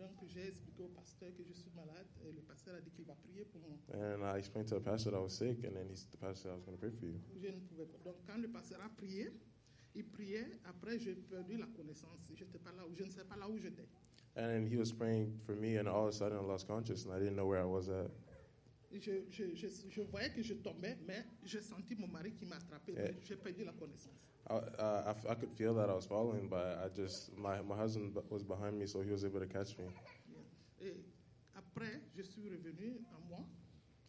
Donc, j'ai expliqué au pasteur que je suis malade et le pasteur a dit qu'il va prier pour moi. And I explained to the pastor that I was sick, and then he's, the pastor said I was going to pray for you. Je ne pouvais pas. Donc, quand le pasteur a prié, il priait. Après, j'ai perdu la connaissance. J'étais pas là où, je ne sais pas là où j'étais. And he was praying for me, and all of a sudden I lost consciousness, and I didn't know where I was at. Je, je, je, je voyais que je tombais, mais j'ai senti mon mari qui m'a attrapé. Eh. J'ai perdu la connaissance. I, uh, I, I could feel that I was falling, but I just my my husband was behind me, so he was able to catch me. Et après, je suis revenu à moi.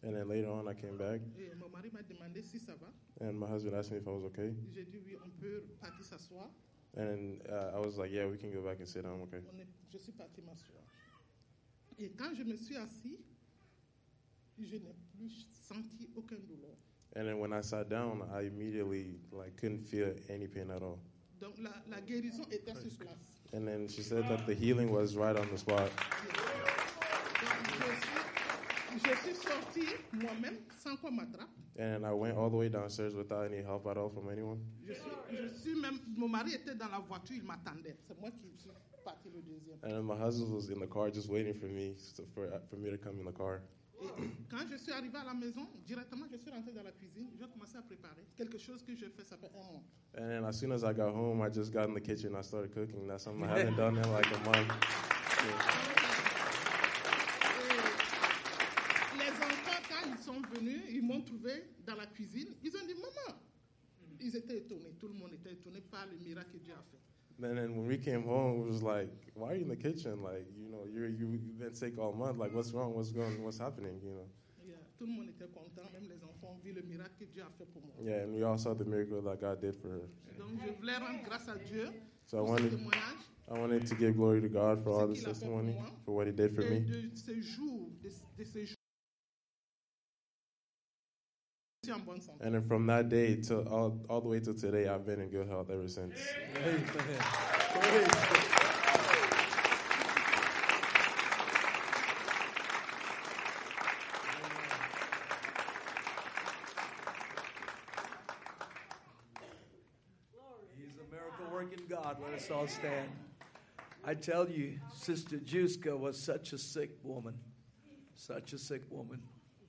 And then later on, I came back, Et mon mari m'a demandé si ça va. and my husband asked me if I was okay, J'ai dit oui, on peut partir s'asseoir. and uh, I was like, "Yeah, we can go back and sit down, okay." On est- je suis parti m'asseoir. Et quand je me suis assis, je n'ai plus senti aucun douleur. And then when I sat down, I immediately like couldn't feel any pain at all. Donc la, la guérison était sur place. And then she said that the healing was right on the spot. Donc, je, suis, je suis sortie moi-même sans qu'on m'attrape. And I went all the way downstairs without any help at all from anyone. Je suis, je suis même, mon mari était dans la voiture, il m'attendait. C'est moi qui suis parti le deuxième. And then my husband was in the car just waiting for me so for for me to come in the car. Et quand je suis arrivé à la maison, directement, je suis rentré dans la cuisine. J'ai commencé à préparer quelque chose que je fais, ça fait un mois. And then as soon as I got home, I just got in the kitchen. I started cooking. That's something I haven't done in like a month. Les enfants, quand ils sont venus, ils m'ont trouvé dans la cuisine. Ils ont dit, maman. Ils étaient étonnés. Tout le monde était étonné par le miracle que Dieu a fait. And then when we came home, it was like, why are you in the kitchen? Like, you know, you're you, you've been sick all month. Like, what's wrong? What's going? What's happening? You know? Yeah, Tout le monde était content, même les enfants vu le miracle que Dieu a fait pour moi. Yeah, and we all saw the miracle that God did for her. Donc je voulais rendre grâce à Dieu So I ce wanted témoignage. I wanted to give glory to God for all this qu'il a fait pour testimony, for what He did for me. de ces jours, de, de ces jours, And then from that day to all, all the way to today, I've been in good health ever since. He's a miracle working God. Let us all stand. I tell you, Sister Juska was such a sick woman. Such a sick woman.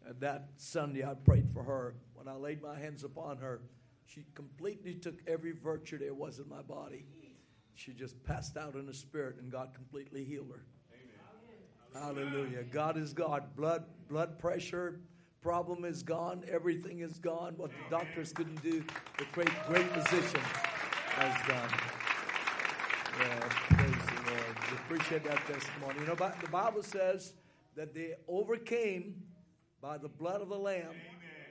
And that Sunday I prayed for her. When I laid my hands upon her, she completely took every virtue there was in my body. She just passed out in the spirit, and God completely healed her. Hallelujah. God is God. Blood, blood pressure problem is gone. Everything is gone. What the doctors couldn't do, the great, great physician has done. Yeah, praise the Lord. We appreciate that testimony. You know, the Bible says that they overcame by the blood of the Lamb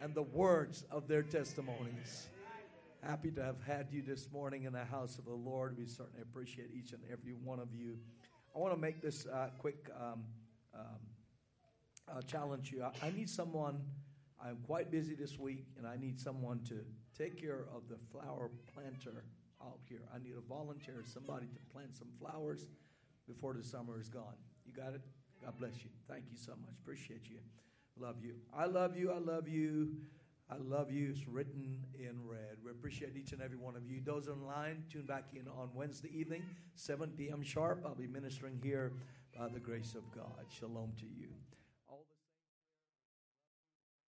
and the words of their testimonies. Happy to have had you this morning in the house of the Lord. We certainly appreciate each and every one of you. I want to make this uh, quick um, um, uh, challenge you. I, I need someone. I'm quite busy this week, and I need someone to take care of the flower planter out here. I need a volunteer, somebody to plant some flowers before the summer is gone. You got it? God bless you. Thank you so much. Appreciate you. Love you. I love you. I love you. I love you. It's written in red. We appreciate each and every one of you. Those online, tune back in on Wednesday evening, 7 p.m. sharp. I'll be ministering here by the grace of God. Shalom to you.